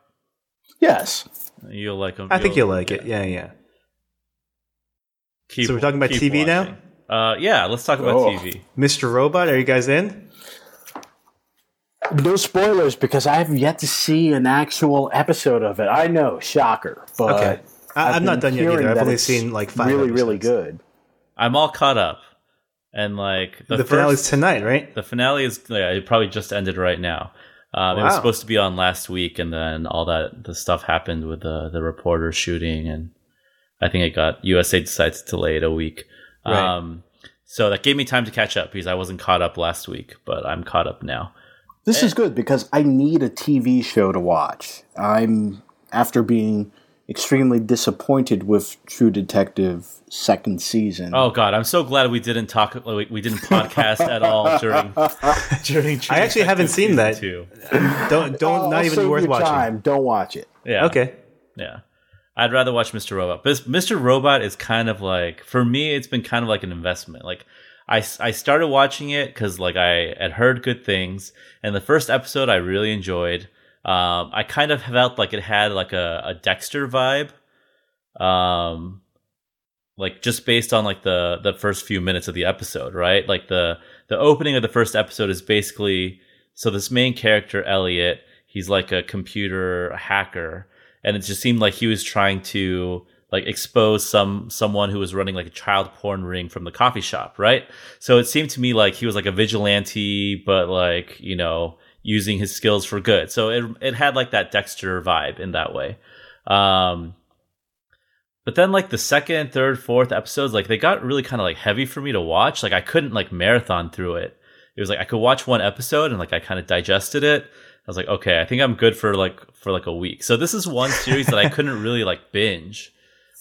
Yes. You'll like them. I think you'll like it. Yeah, yeah. Keep- So we're talking about keep TV now? Uh, yeah, let's talk about Oh. TV. Mr. Robot, are you guys in? No spoilers because I have yet to see an actual episode of it. I know, shocker, but Okay. I, I've I'm not done yet either. I've only seen like five. really, really good. I'm all caught up, and like the, The, first, finale's tonight, right? the finale is yeah, it probably just ended right now. Um, It was supposed to be on last week, and then all that the stuff happened with the the reporter shooting, and I think it got USA decided to delay it a week. Right. Um, so that gave me time to catch up because I wasn't caught up last week, but I'm caught up now. This is good because I need a TV show to watch. I'm after being extremely disappointed with True Detective second season. Oh God, I'm so glad we didn't talk. Like, we didn't podcast at all during during. True I actually haven't seen that. Two. Don't don't I'll not even worth watching. Time. Don't watch it. Yeah. Okay. Yeah. I'd rather watch Mr. Robot. But Mr. Robot is kind of like, for me, it's been kind of like an investment. Like, I, I started watching it because, like, I had heard good things. And the first episode I really enjoyed. Um, I kind of felt like it had like a, a Dexter vibe. Um, like just based on like the the first few minutes of the episode, right? Like the the opening of the first episode is basically so this main character Elliot, he's like a computer hacker, and it just seemed like he was trying to like expose some someone who was running like a child porn ring from the coffee shop, right? So it seemed to me like he was like a vigilante, but like you know using his skills for good. So it it had like that Dexter vibe in that way. Um, but then like the second, third, fourth episodes, like they got really kind of like heavy for me to watch. Like I couldn't like marathon through it. It was like I could watch one episode and like I kind of digested it. I was like, okay, I think I'm good for like for like a week. So this is one series that I couldn't really like binge.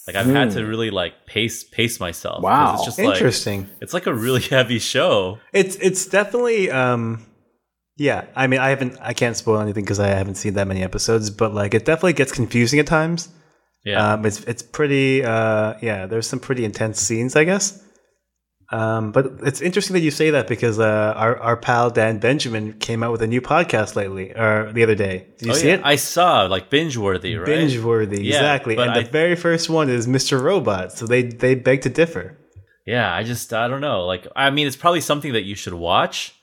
Like I've had to really like pace pace myself. Wow. it's just like Interesting. it's like a really heavy show. It's it's definitely um yeah, I mean I haven't I can't spoil anything because I haven't seen that many episodes, but like it definitely gets confusing at times. Yeah, Um it's it's pretty uh yeah, there's some pretty intense scenes, I guess. Um but it's interesting that you say that because uh our our pal Dan Benjamin came out with a new podcast lately or the other day. Did you oh, see yeah. it? I saw like binge worthy, right? Binge worthy, Yeah, exactly. And I- the very first one is Mr. Robot, so they they beg to differ. Yeah, I just I don't know. Like I mean, it's probably something that you should watch.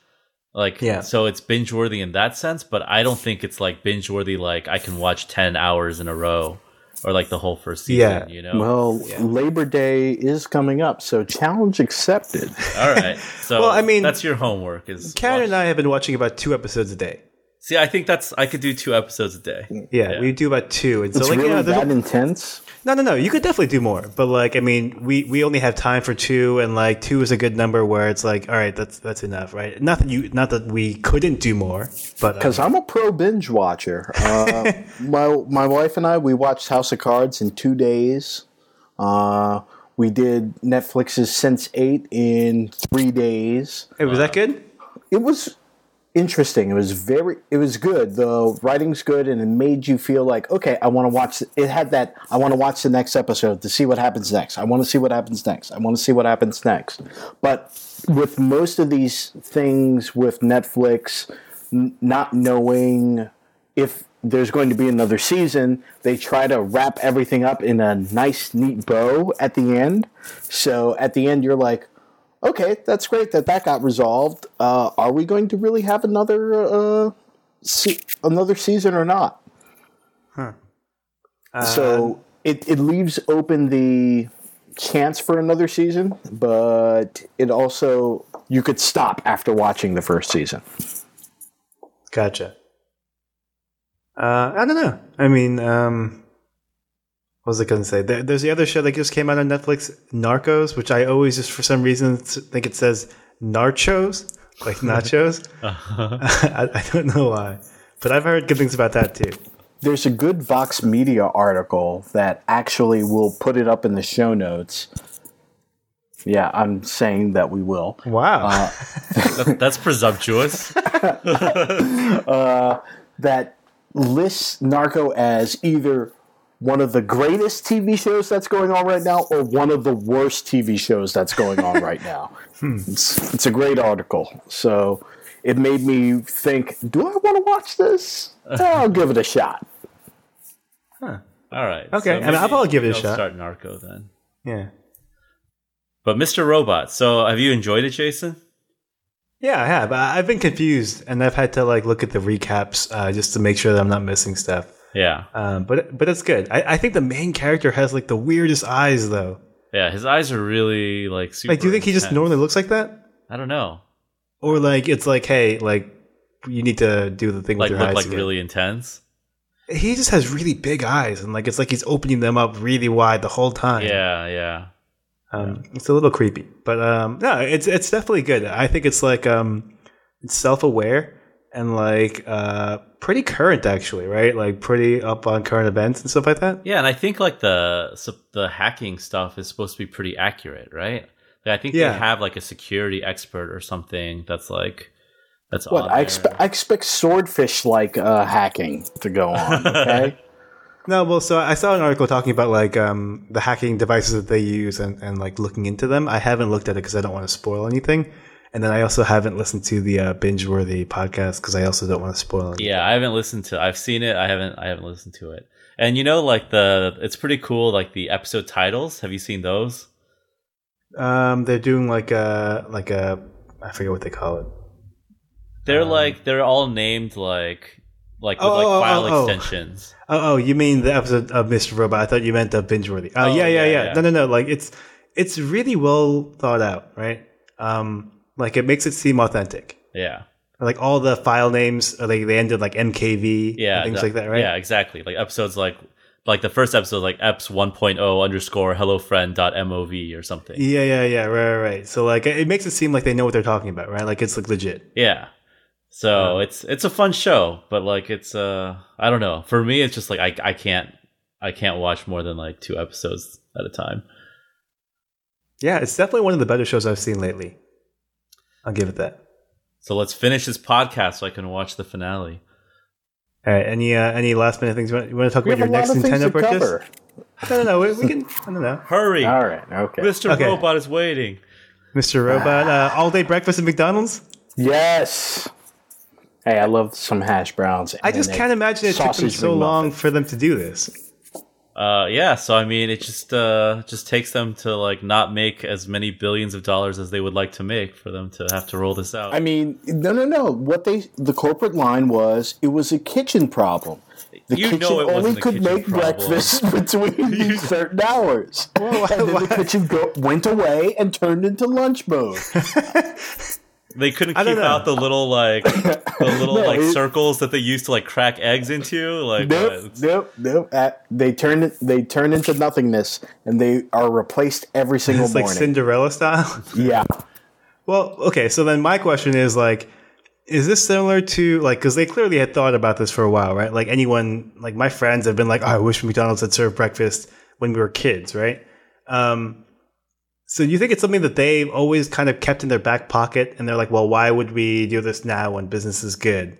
Like Yeah. so it's binge worthy in that sense, but I don't think it's like binge worthy like I can watch ten hours in a row or like the whole first season. Yeah. You know. Well, Labor Day is coming up, so challenge accepted. All right. So Well, I mean, that's your homework. Is Karen watch- and I have been watching about two episodes a day. see. I think that's I could do two episodes a day. Yeah, Yeah. we do about two, and so It's like really yeah, there's that a- intense. No, no, no. You could definitely do more, but like I mean, we we only have time for two, and like two is a good number where it's like, all right, that's that's enough, right? Not that you, not that we couldn't do more, but uh, Because I'm a pro binge watcher. Uh, my my wife and I we watched House of Cards in two days. Uh, we did Netflix's Sense8 in three days. hey, was that good? It was interesting. It was very. It was good. The writing's good, and it made you feel like okay, I want to watch. It had that. I want to watch the next episode to see what happens next. I want to see what happens next. I want to see what happens next. But with most of these things with Netflix, n- not knowing if there's going to be another season, they try to wrap everything up in a nice, neat bow at the end. So at the end, you're like, okay, that's great that that got resolved. Uh, are we going to really have another uh, se- another season or not? so it, it leaves open the chance for another season, but it also you could stop after watching the first season. Gotcha. Uh, I don't know. I mean, um, what was I going to say? There's the other show that just came out on Netflix, Narcos, which I always just for some reason think it says Narchos, like nachos. Uh-huh. I, I don't know why, but I've heard good things about that too. There's a good Vox Media article that actually will put it up in the show notes. Yeah, I'm saying that we will. Wow. Uh, that- that's presumptuous. Uh, that lists narco as either one of the greatest TV shows that's going on right now or one of the worst TV shows that's going on right now. It's, it's a great article. So it made me think, do I want to watch this? I'll give it a shot. All right. Okay, and I'll probably give it a I'll shot. Start Narco then. Yeah. But Mr. Robot. So have you enjoyed it, Jason? Yeah, I have. I- I've been confused, and I've had to like look at the recaps uh, just to make sure that I'm not missing stuff. Yeah. Um, but but it's good. I, I think the main character has like the weirdest eyes, though. Yeah. His eyes are really like super. Like, do you think he just normally looks like that, I don't know. or like it's like, hey, like you need to do the thing Like with your look eyes? like again? really intense. He just has really big eyes, and like it's like he's opening them up really wide the whole time. Yeah. Yeah. Um, It's a little creepy, but um, no, it's it's definitely good. I think it's like um, it's self aware and like uh, pretty current actually, right? Like pretty up on current events and stuff like that. Yeah, and I think like the so the hacking stuff is supposed to be pretty accurate, right? Like, I think Yeah. they have like a security expert or something that's like that's What I there. expect, I expect swordfish like uh, hacking to go on. Okay, No, well, so I saw an article talking about like um, the hacking devices that they use and, and like looking into them. I haven't looked at it because I don't want to spoil anything. And then I also haven't listened to the uh, binge worthy podcast because I also don't want to spoil anything. Yeah, I haven't listened to. I've seen it. I haven't. I haven't listened to it. And you know, like the it's pretty cool. Like the episode titles. Have you seen those? Um, they're doing like a like a I forget what they call it. They're Um, like they're all named like like with Oh, like oh, file oh, oh. extensions. Oh, oh, you mean the episode of Mr. Robot? I thought you meant the binge worthy. Oh, Oh, yeah, yeah, yeah, yeah, yeah. No, no, no. Like it's it's really well thought out, right? Um, like it makes it seem authentic. Yeah, Like all the file names, are like they ended like MKV, yeah, and things the- like that, right? Yeah, exactly. Like episodes like like the first episode like eps 1.0 underscore hello friend dot mov or something. yeah, yeah, yeah. Right, right, right. So like it makes it seem like they know what they're talking about, right? Like it's like legit. Yeah. So it's it's a fun show, but like it's uh I don't know. For me, it's just like I I can't I can't watch more than like two episodes at a time. Yeah, it's definitely one of the better shows I've seen lately. I'll give it that. So let's finish this podcast so I can watch the finale. All right. Any uh, any last minute things you want, you want to talk we about your next lot of things Nintendo purchase? cover. No, no, no. We, we can. I don't know. Hurry, All right, okay. Mr. Okay. Robot is waiting. Mr. Robot, uh, all day breakfast at McDonald's. Yes. Hey, I love some hash browns. I just can't imagine it took them so McMuffin. long for them to do this. Uh, yeah. So I mean, it just uh just takes them to like not make as many billions of dollars as they would like to make for them to have to roll this out. I mean, no, no, no. What they the corporate line was it was a kitchen problem. The You kitchen know it only could kitchen make problem. breakfast between certain hours, why- and then the kitchen go, went away and turned into lunch mode. they couldn't keep know. out the little like the little No, like it- circles that they used to like crack eggs into. Like, uh, nope, it's- nope, nope. Uh, they turn it. They turn into nothingness, and they are replaced every single It's like. Cinderella style. yeah, well, okay. So then my question is like, is this similar to like because they clearly had thought about this for a while, right? Like anyone, like my friends have been like, oh, I wish McDonald's had served breakfast when we were kids, right? Um, so you think it's something that they've always kind of kept in their back pocket, and they're like, well, why would we do this now when business is good?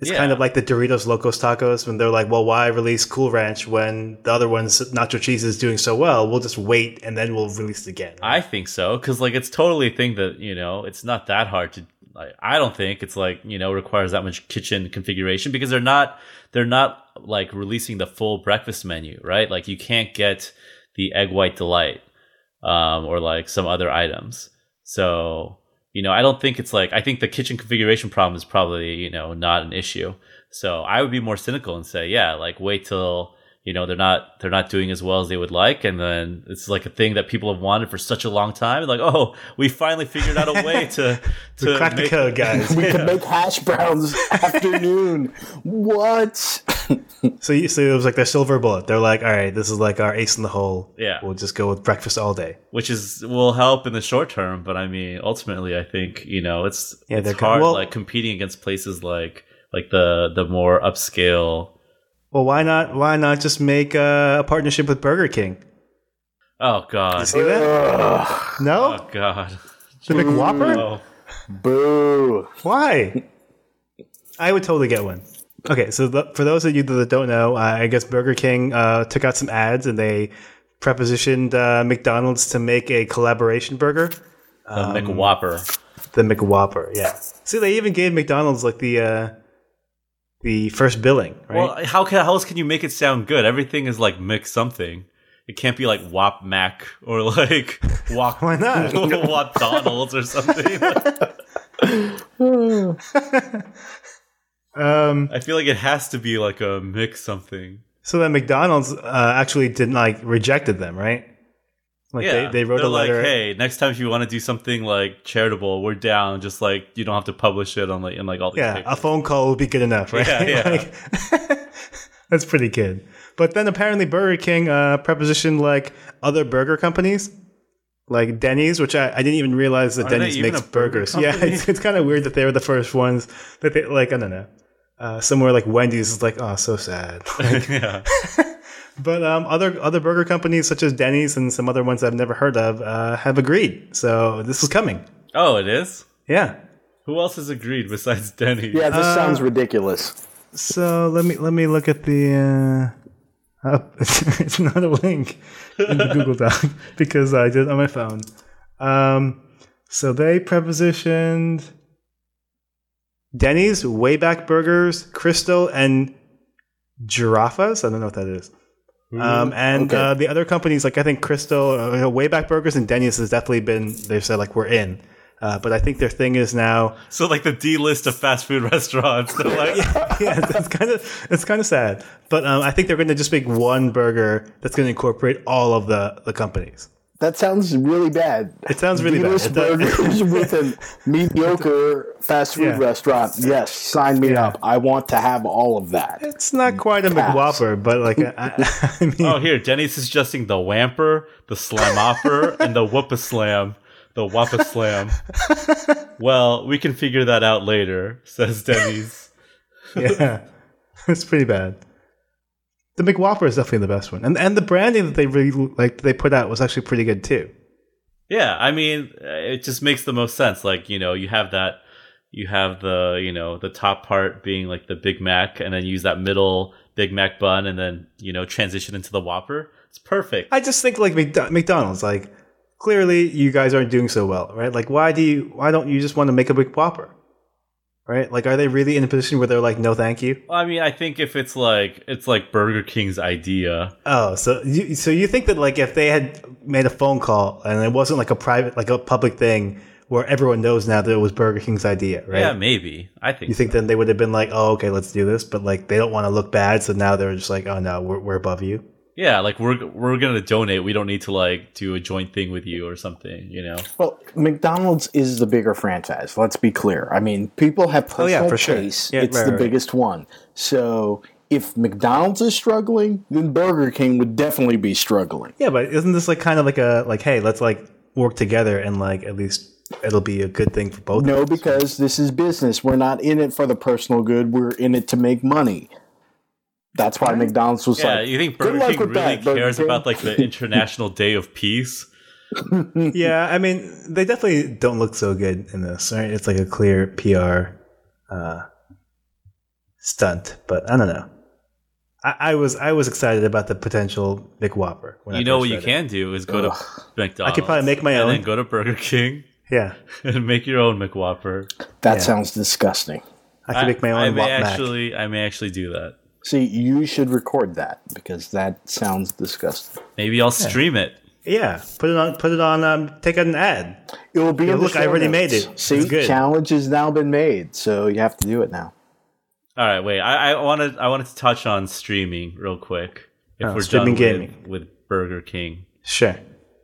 It's kind of like the Doritos Locos Tacos when they're like, well, why release Cool Ranch when the other ones, Nacho Cheese, is doing so well? We'll just wait and then we'll release it again. I think so because like it's totally a thing that you know it's not that hard to. Like, I don't think it's like you know requires that much kitchen configuration because they're not they're not like releasing the full breakfast menu, right? Like you can't get the egg white delight um, or like some other items. So you know I don't think it's like I think the kitchen configuration problem is probably you know not an issue. So I would be more cynical and say yeah, like wait till you know they're not they're not doing as well as they would like and then it's like a thing that people have wanted for such a long time like oh we finally figured out a way to to Crack the code, guys. we could make hash browns afternoon. What? So, you, so it was like their silver bullet. They're like, all right, this is like our ace in the hole. Yeah. We'll just go with breakfast all day. which is will help in the short term but i mean ultimately i think you know it's Yeah, it's they're hard well- like competing against places like like the the more upscale Well, why not? Why not just make uh, a partnership with Burger King? oh god See that? No, oh god the McWhopper. oh Boo! Why? I would totally get one. Okay, so the, for those of you that don't know, uh, I guess Burger King uh, took out some ads and they prepositioned uh, McDonald's to make a collaboration burger, The McWhopper. the McWhopper. Yeah. See, they even gave McDonald's like the uh, the first billing, right? Well, how can how else can you make it sound good? Everything is like mix something. It can't be like Wop Mac or like Wop Why not? Wop Donald's or something. um, I feel like it has to be like a mix something. so then McDonald's uh, actually didn't like rejected them, right? Like Yeah, they, they wrote They're a letter. like, hey, next time if you want to do something like charitable, we're down. Just like you don't have to publish it on like in like all these. Yeah, papers. a phone call would be good enough, right? Yeah, yeah. Like- that's pretty good. But then apparently Burger King uh, prepositioned like other burger companies, like Denny's, which I, I didn't even realize that Are Denny's makes a burger burgers. Yeah, it's, it's kind of weird that they were the first ones that they like. I don't know. Uh, somewhere like Wendy's is like, oh, so sad. yeah. But um, other other burger companies such as Denny's and some other ones I've never heard of uh, have agreed. So this is coming. Oh, it is. Yeah. Who else has agreed besides Denny's? Yeah, this Uh, sounds ridiculous. So let me let me look at the. Uh, oh, it's not a link in the Google Doc because I did it on my phone. Um, so they prepositioned Denny's, Wayback Burgers, Krystal, and Giraffas. I don't know what that is. Um, and okay. uh, the other companies, like I think Krystal, uh, you know, Wayback Burgers, and Denny's has definitely been. They've said like we're in, uh, but I think their thing is now So like the D list of fast food restaurants. Like, yeah, it's kind of it's kind of sad. But um, I think they're going to just make one burger that's going to incorporate all of the the companies. That sounds really bad. It sounds really bad. D-list It does- burgers with a mediocre fast food Yeah. restaurant. Yes, sign me Yeah. up. I want to have all of that. It's not quite a Pass. McWhopper, but like I, I mean, oh, here Denny's suggesting the Whamper, the Slamopper, and the Whoopa Slam. The Whoppa Slam. well, we can figure that out later, says Denny's. yeah, it's pretty bad. The McWhopper is definitely the best one, and and the branding that they really like they put out was actually pretty good too. Yeah, I mean, uh, it just makes the most sense. Like, you know, you have that, you have the, you know, the top part being like the Big Mac, and then use that middle Big Mac bun, and then, you know, transition into the Whopper. It's perfect. I just think like McDonald's, like clearly you guys aren't doing so well, right? Like why do you why don't you just want to make a McWhopper, right? Like are they really in a position where they're like no thank you? Well, I mean, I think if it's like, it's like Burger King's idea. Oh, so you so you think that like if they had made a phone call and it wasn't like a private like a public thing where everyone knows now that it was Burger King's idea, right? Yeah, maybe. I think You think so. then they would have been like, oh, okay, let's do this, but like they don't want to look bad, so now they're just like, oh no, we're, we're above you. Yeah, like we're we're gonna donate. We don't need to like do a joint thing with you or something. You know. Well, McDonald's is the bigger franchise. Let's be clear. I mean, people have Oh, yeah, personal for sure. Yeah, it's right, the right. biggest one. So if McDonald's is struggling, then Burger King would definitely be struggling. Yeah, but isn't this like kind of like a like, hey, let's like work together and like at least it'll be a good thing for both. No, because this is business. We're not in it for the personal good. We're in it to make money. That's why McDonald's was like. Yeah, like, you think "Good Burger luck King really that, cares King." about like the International Day of Peace? Yeah, I mean, they definitely don't look so good in this. Right? It's like a clear PR uh, stunt, but I don't know. I, I was I was excited about the potential Big Whopper. When I You know what you read it. can do is go to McDonald's. I could probably make my and own. then go to Burger King Yeah, and make your own McWhopper. That Yeah. sounds disgusting. I could make my own I may Whop Mac. actually, I may actually do that. See, you should record that because that sounds disgusting. Maybe I'll stream it. Yeah, put it on. Put it on. Um, take out an ad. It will be Yeah, in the look, I already notes. made it. See, It's good. challenge has now been made, so you have to do it now. All right, wait. I, I wanted, I wanted to touch on streaming real quick. If Oh, we're streaming done gaming. with, with Burger King. Sure.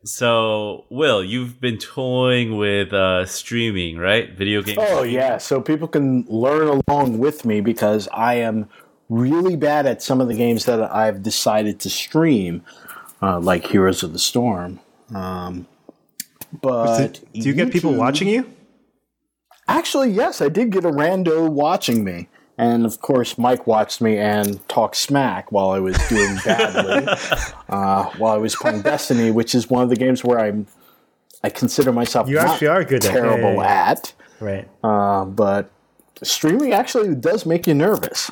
So, Will, you've been toying with uh, streaming, right? Video games. Oh yeah, so people can learn along with me because I am really bad at some of the games that I've decided to stream, uh, like Heroes of the Storm. Um, but Do you get people watching you? Actually, yes, I did get a rando watching me. And of course, Mike watched me and talked smack while I was doing badly, uh, while I was playing Destiny, which is one of the games where I'm, I consider myself You actually are good at. terrible Yeah, yeah, at. Right. Uh, but streaming actually does make you nervous.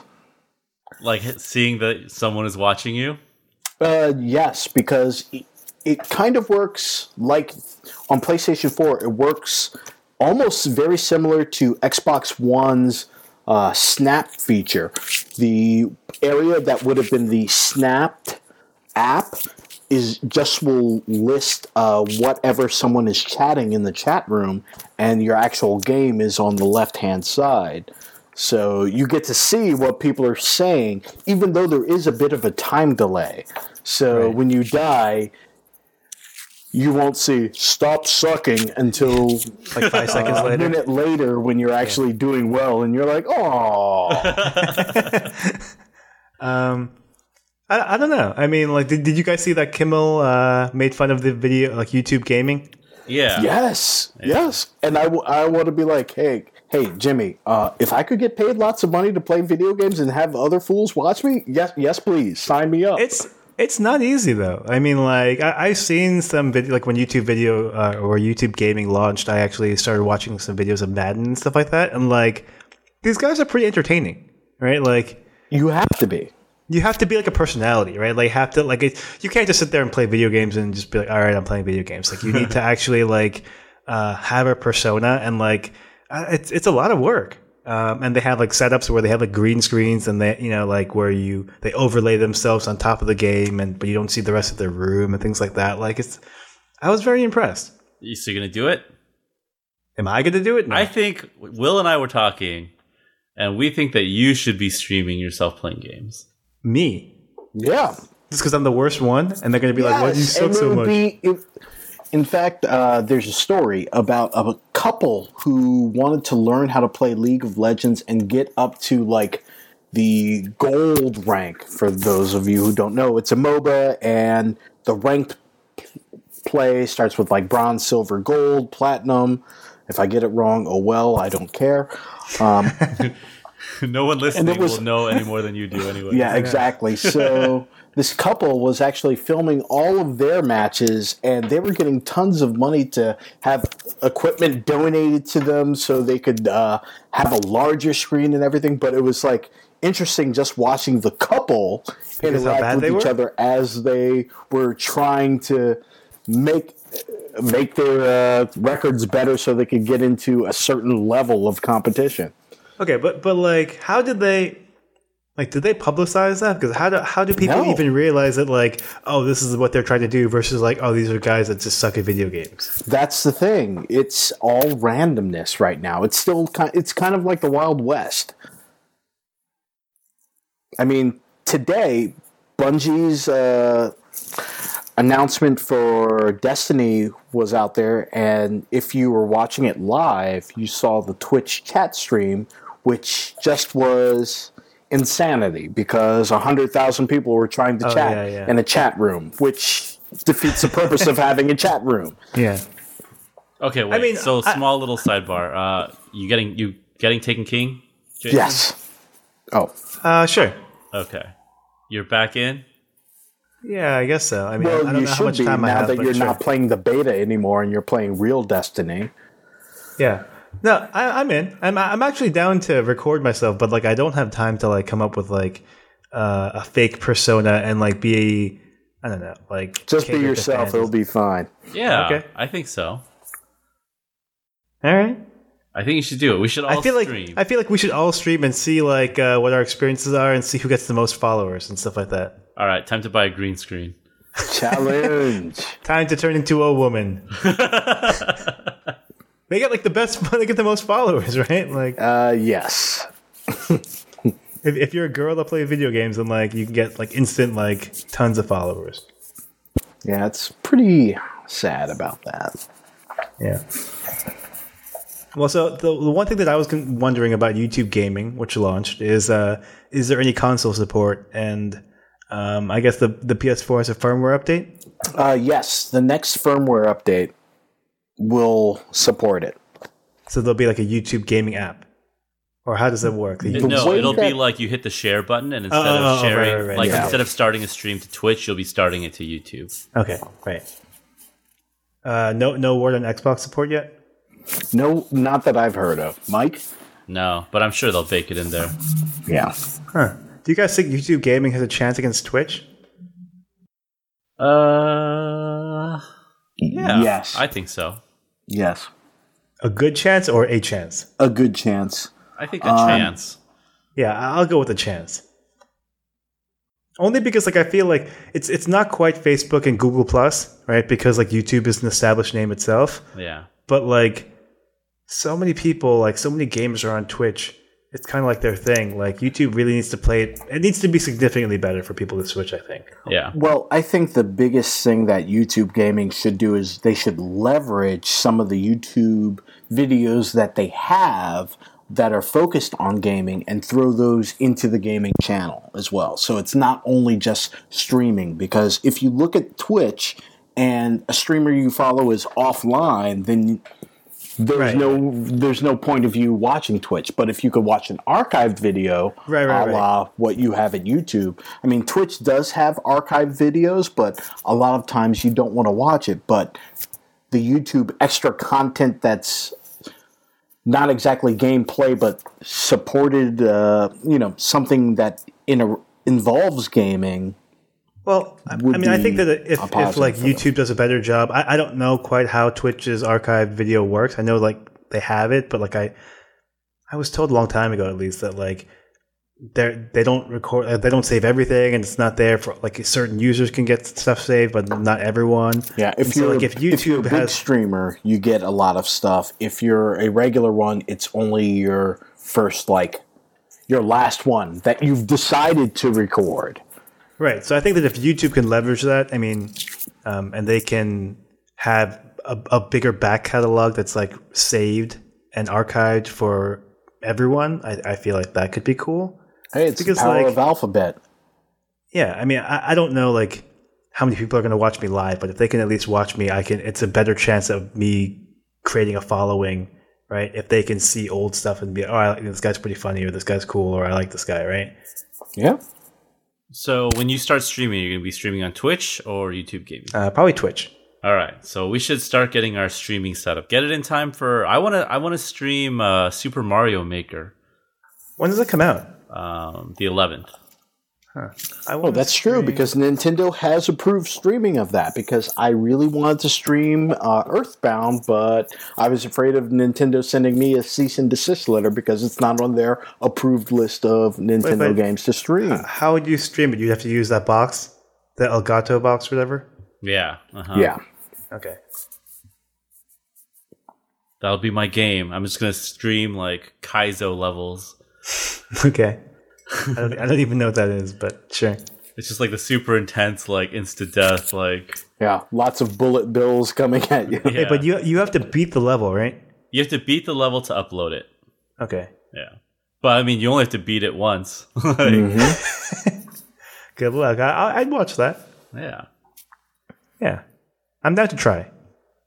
Like seeing that someone is watching you. Uh, yes, because it, it kind of works like on PlayStation 4. It works almost very similar to Xbox One's uh, Snap feature. The area that would have been the snapped app is just will list uh, whatever someone is chatting in the chat room, and your actual game is on the left hand side. So you get to see what people are saying, even though there is a bit of a time delay. So Right. when you die, you won't see "stop sucking" until Like five seconds a later. minute later when you're actually doing well, and you're like, "Oh." Um, I, I don't know. I mean, like, did, did you guys see that Kimmel uh, made fun of the video, like YouTube gaming? Yeah. Yes, yes. And I, w- I want to be like, hey, hey, Jimmy, uh, if I could get paid lots of money to play video games and have other fools watch me, yes, yes, please, sign me up. It's it's not easy though. I mean, like I, I've seen some video, like when YouTube video uh, or YouTube gaming launched. I actually started watching some videos of Madden and stuff like that, and like these guys are pretty entertaining, right? Like you have to be. you have to be like a personality, right? Like have to like it, you can't just sit there and play video games and just be like, all right, I'm playing video games. Like you need to actually like uh, have a persona and like uh, it's it's a lot of work. Um, and they have like setups where they have like green screens and they you know like where you they overlay themselves on top of the game and but you don't see the rest of their room and things like that. Like it's I was very impressed. You still gonna do it? Am I going to do it? No. I think Will and I were talking, and we think that you should be streaming yourself playing games. Me. Yeah. Just because I'm the worst one, and they're going to be like, "Why do you suck so much?" be- it- in fact, uh, there's a story about a couple who wanted to learn how to play League of Legends and get up to like the gold rank. For those of you who don't know, it's a MOBA, and the ranked play starts with like bronze, silver, gold, platinum. If I get it wrong, oh well, I don't care. Um, no one listening was- will know any more than you do anyway. Yeah, exactly. So this couple was actually filming all of their matches, and they were getting tons of money to have equipment donated to them so they could uh, have a larger screen and everything. But it was like interesting just watching the couple Because interact with each were? other as they were trying to make make their uh, records better so they could get into a certain level of competition. Okay, but but like, how did they? Like, did they publicize that? Because how do how do people No. even realize that? Like, oh, this is what they're trying to do versus like, oh, these are guys that just suck at video games. That's the thing. It's all randomness right now. It's still kind. It's kind of like the Wild West. I mean, today, Bungie's uh, announcement for Destiny was out there, and if you were watching it live, you saw the Twitch chat stream, which just was insanity because hundred thousand people were trying to Oh, chat yeah, yeah. in a chat room, which defeats the purpose of having a chat room. Yeah. Okay. Wait. I mean, so I- small little sidebar. Uh, you getting you getting Taken King? Jason? Yes. Oh. Uh, sure. Okay. You're back in. Yeah, I guess so. I mean, I don't you know how should much be time I now have, that but you're sure. not playing the beta anymore and you're playing real Destiny. Yeah. No, I, I'm in. I'm I'm actually down to record myself, but like I don't have time to like come up with like uh, a fake persona and like be I don't know like Just be yourself; fans. it'll be fine. Yeah. Okay. I think so. all right. I think you should do it. We should all I feel stream. like I feel like we should all stream and see like uh, what our experiences are and see who gets the most followers and stuff like that. all right. Time to buy a green screen. Challenge. Time to turn into a woman. they get like the best. They get the most followers, right? Like uh, yes. if, if you're a girl that plays video games, then like you can get like instant like tons of followers. Yeah, it's pretty sad about that. Yeah. Well, so the, the one thing that I was wondering about YouTube Gaming, which launched, is uh, is there any console support? And um, I guess the the PS4 has a firmware update. Uh, yes, the next firmware update will support it. So there'll be like a YouTube gaming app, or how does that work? The It- no, it'll be like you hit the share button, and instead Oh, oh, of oh, sharing, right, right, right, like yeah. instead of starting a stream to Twitch, you'll be starting it to YouTube. Okay, right. Uh, no, no word on Xbox support yet. No, not that I've heard of. Mike? No, but I'm sure they'll bake it in there. Yeah. Huh. Do you guys think YouTube gaming has a chance against Twitch? Uh, yeah. Yes. I think so. yes. A good chance or a chance? A good chance. I think a Um, chance. Yeah, I'll go with a chance. Only because like I feel like it's it's not quite Facebook and Google Plus, right? Because like YouTube is an established name itself, Yeah. but like so many people, like so many gamers are on Twitch. It's kind of like their thing. Like YouTube really needs to play it. It needs to be significantly better for people to switch. I think. Yeah. Well, I think the biggest thing that YouTube gaming should do is they should leverage some of the YouTube videos that they have that are focused on gaming and throw those into the gaming channel as well. So it's not only just streaming because if you look at Twitch and a streamer you follow is offline, then there's Right. no there's no point of you watching Twitch. But if you could watch an archived video, Right, right, a la what you have at YouTube. I mean, Twitch does have archived videos, but a lot of times you don't want to watch it. But the YouTube extra content that's not exactly gameplay, but supported, uh, you know, something that in a, involves gaming. Well, I, I mean, I think that if, if like them. YouTube does a better job, I, I don't know quite how Twitch's archived video works. I know like they have it, but like I, I was told a long time ago at least that like they they don't record, uh, they don't save everything, and it's not there for like certain users can get stuff saved, but not everyone. Yeah, if And you're like if if you're a YouTube big has streamer, you get a lot of stuff. If you're a regular one, it's only your first like your last one that you've decided to record. Right. So I think that if YouTube can leverage that, I mean, um, and they can have a, a bigger back catalog that's like saved and archived for everyone, I, I feel like that could be cool. Hey, it's Because, the power like- of alphabet. Yeah. I mean, I, I don't know like how many people are going to watch me live, but if they can at least watch me, I can. It's a better chance of me creating a following, right? If they can see old stuff and be, oh, I this guy's pretty funny, or this guy's cool, or I like this guy, right? Yeah. So when you start streaming, you're going to be streaming on Twitch or YouTube gaming. Uh, probably Twitch. All right. So we should start getting our streaming set up. Get it in time for. I want to. I want to stream uh, Super Mario Maker, When does it come out? um, the 11th. I Oh, wanna that's true because Nintendo has approved streaming of that. Because I really wanted to stream uh, Earthbound, but I was afraid of Nintendo sending me a cease and desist letter because it's not on their approved list of Nintendo but- games to stream. How would you stream it? You'd have to use that box, the Elgato box, whatever. Yeah. Uh-huh. yeah. Okay. That'll be my game. I'm just going to stream like Kaizo levels. Okay. I don't, I don't even know what that is, but sure. It's just like the super intense, like insta death, like Yeah. Lots of bullet bills coming at you. Hey, but you you have to beat the level, right? you have to beat the level to upload it. Okay. Yeah. But I mean, you only have to beat it once. like, mm-hmm. Good luck. I, I- I'd watch that. Yeah. Yeah. I'm down to try.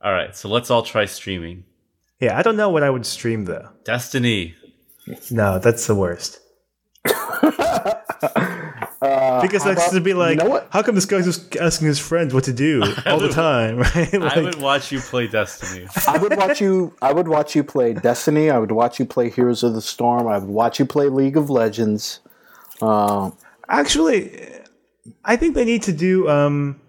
All right. So let's all try streaming Yeah, I don't know what I would stream though. Destiny. No, that's the worst. Because how it's to be like, you know what? how come this guy's just asking his friends what to do all the time, right? like, I Like, would watch you play Destiny. I would watch you. I would watch you play Destiny. I would watch you play Heroes of the Storm. I would watch you play League of Legends. Uh, Actually, I think they need to do. Um,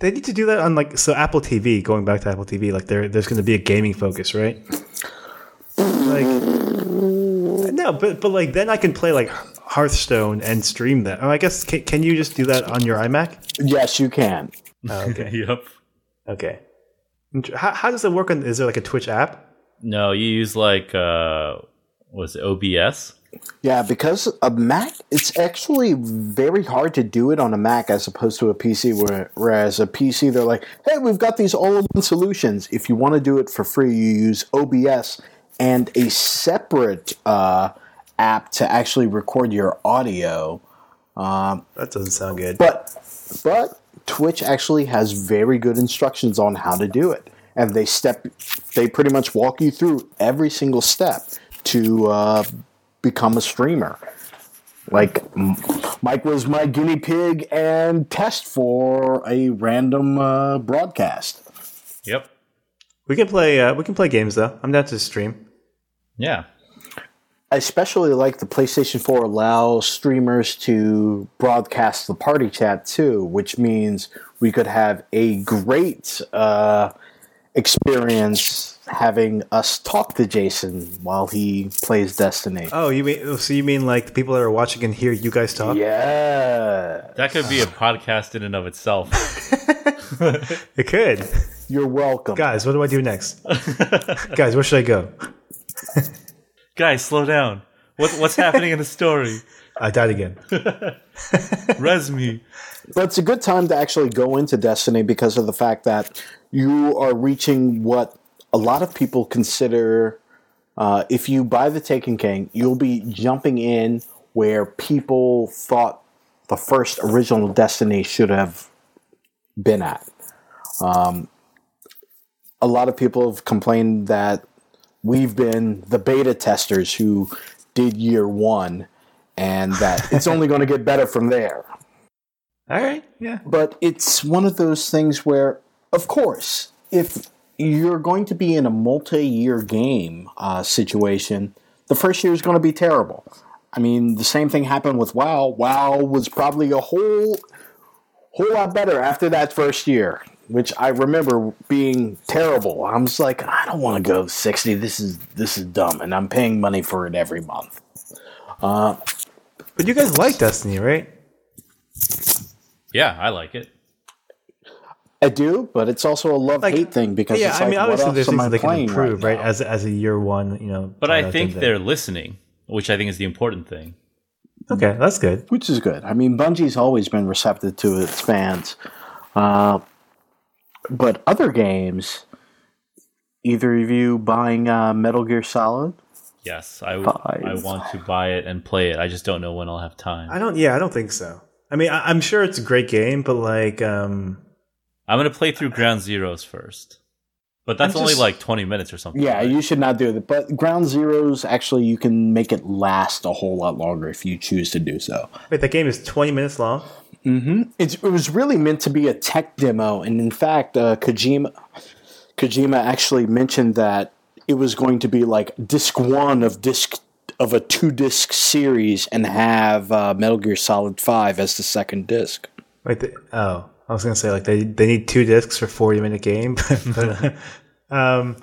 they need to do that on like so Apple TV. Going back to Apple TV, like there, there's going to be a gaming focus, right? Like, no, but but like then I can play like Hearthstone and stream that. Oh, I guess can, can you just do that on your iMac? yes, you can. Oh, okay, yep. okay. How, how does it work? On is there like a Twitch app? No, you use like uh, was it OBS? Yeah, because a Mac, it's actually very hard to do it on a Mac as opposed to a PC. Where, whereas a PC, they're like, "Hey, we've got these all-in-one solutions. If you want to do it for free, you use OBS and a separate uh, app to actually record your audio." That doesn't sound good. But but Twitch actually has very good instructions on how to do it, and they step they pretty much walk you through every single step to uh, become a streamer. Like Mike was my guinea pig and test for a random uh, broadcast. Yep. We can play. Uh, we can play games though. I'm down to stream. Yeah. I especially like the PlayStation 4 allows streamers to broadcast the party chat too, which means we could have a great uh, experience having us talk to Jason while he plays Destiny. Oh, you mean so? You mean like the people that are watching can hear you guys talk? Yeah, That could be a podcast in and of itself. It could. you're welcome. Guys, what do I do next? Guys, where should I go? Guys, slow down. What, what's happening in the story? I died again. Res me. But it's a good time to actually go into Destiny because of the fact that you are reaching what a lot of people consider. Uh, if you buy the Taken King, you'll be jumping in where people thought the first original Destiny should have been at. Um, a lot of people have complained that we've been the beta testers who did year one, and that it's only going to get better from there All right. Yeah. but it's one of those things where, of course, if you're going to be in a multi-year game uh, situation, the first year is going to be terrible. I mean, the same thing happened with WoW. WoW was probably a whole whole lot better after that first year, which I remember being terrible. I'm just like, I don't want to go 60. This is this is dumb, and I'm paying money for it every month. But you guys like Destiny, right? Yeah, I like it. I do, but it's also a love hate thing because yeah, it's I mean, what obviously else there's things that they can improve, right? now? As as a year one, you know. But I think they're listening, which I think is the important thing. okay. That's good. which is good. I mean, Bungie's always been receptive to its fans, uh, but other games, either of you buying uh, Metal Gear Solid? Yes, I, Five. I want to buy it and play it. I just don't know when I'll have time. I don't. Yeah, I don't think so. I mean, I, I'm sure it's a great game, but like, um, I'm going to play through Ground Zeroes first. But that's I'm only just- like 20 minutes or something. Yeah, right? you should not do that. But Ground Zeroes, actually, you can make it last a whole lot longer if you choose to do so. wait, that game is 20 minutes long. It's, it was really meant to be a tech demo, and in fact, uh, Kojima Kojima actually mentioned that it was going to be like disc one of disc of a two disc series, and have uh, Metal Gear Solid Five as the second disc. Wait, the, oh, I was gonna say like they they need two discs for 40 minute game, but um,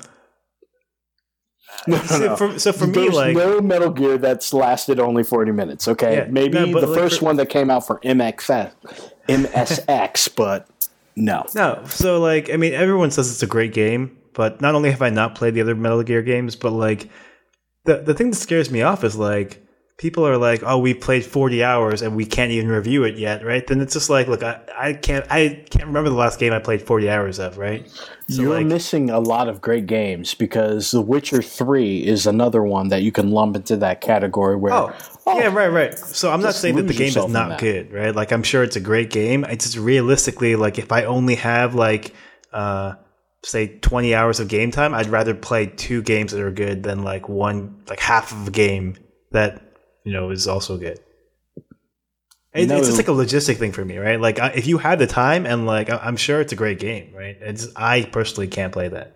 so for, so for me, like, no Metal Gear that's lasted only forty minutes. Okay, Yeah, maybe no, the like first for- one that came out for MXX, MSX, but no. No, so like I mean, everyone says it's a great game, but not only have I not played the other Metal Gear games, but like the the thing that scares me off is like people are like, "Oh, we played forty hours and we can't even review it yet," right? Then it's just like, look, I, I can't I can't remember the last game I played forty hours of, right? So You're like, missing a lot of great games because The Witcher Three is another one that you can lump into that category where Oh, yeah, right, right. So I'm not saying that the game is not good, right? Like I'm sure it's a great game. It's just realistically, like if I only have like uh say 20 hours of game time, I'd rather play two games that are good than like one like half of a game that you know is also good. It, No. It's just like a logistic thing for me, right? Like I, if you had the time and like I- I'm sure it's a great game, right? It's I personally can't play that.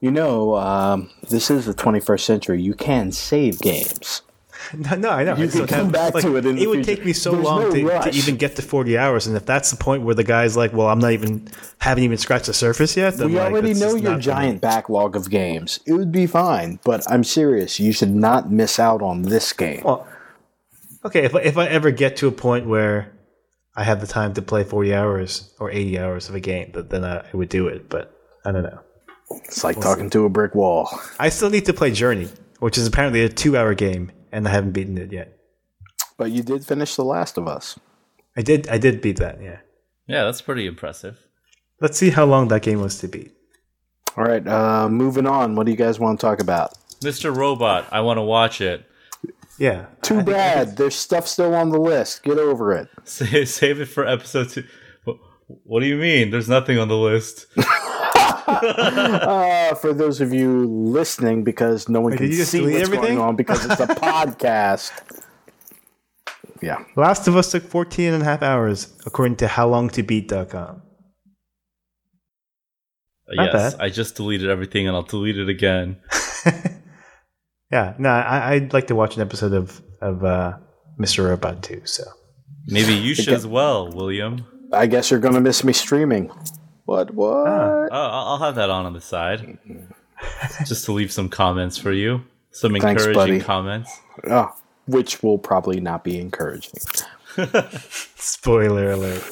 you know um, this is the 21st century. You can save games. No, no, I know. You can come back like, to it in the would take me so There's long no to, to even get to forty hours, and if that's the point where the guy's like, "Well, I'm not even haven't even scratched the surface yet," then We like, already know your not for me. giant backlog of games. It would be fine, but I'm serious. You should not miss out on this game. Well, okay, if if I ever get to a point where I have the time to play forty hours or eighty hours of a game, th- then I, I would do it. But I don't know. It's like talking to a brick wall. I still need to play Journey, which is apparently a two-hour game, and I haven't beaten it yet. But you did finish The Last of Us. I did. I did beat that. Yeah. Yeah, that's pretty impressive. Let's see how long that game was to beat. All right, uh, moving on. What do you guys want to talk about? Mr. Robot, I want to watch it. Yeah. Too bad. There's stuff still on the list. Get over it. Save, save it for episode two. What, what do you mean? There's nothing on the list. Uh, for those of you listening, because no one Wait, can did you just see delete what's everything? going on because it's a podcast. Yeah. Last of Us took 14 and a half hours, according to howlongtobeat.com. Not yes, bad. I just deleted everything and I'll delete it again. Yeah, no, I, I'd like to watch an episode of of uh, Mr. Robot too. So Maybe you should as well, William. I guess you're gonna miss me streaming. What? What? Oh, I'll I'll have that on on the side, just to leave some comments for you, some Thanks, encouraging buddy. comments. Oh, which will probably not be encouraging. spoiler alert.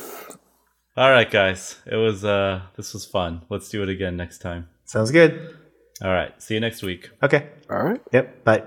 All right, guys, it was uh, this was fun. Let's do it again next time. Sounds good. All right, see you next week. Okay. All right. Yep. Bye.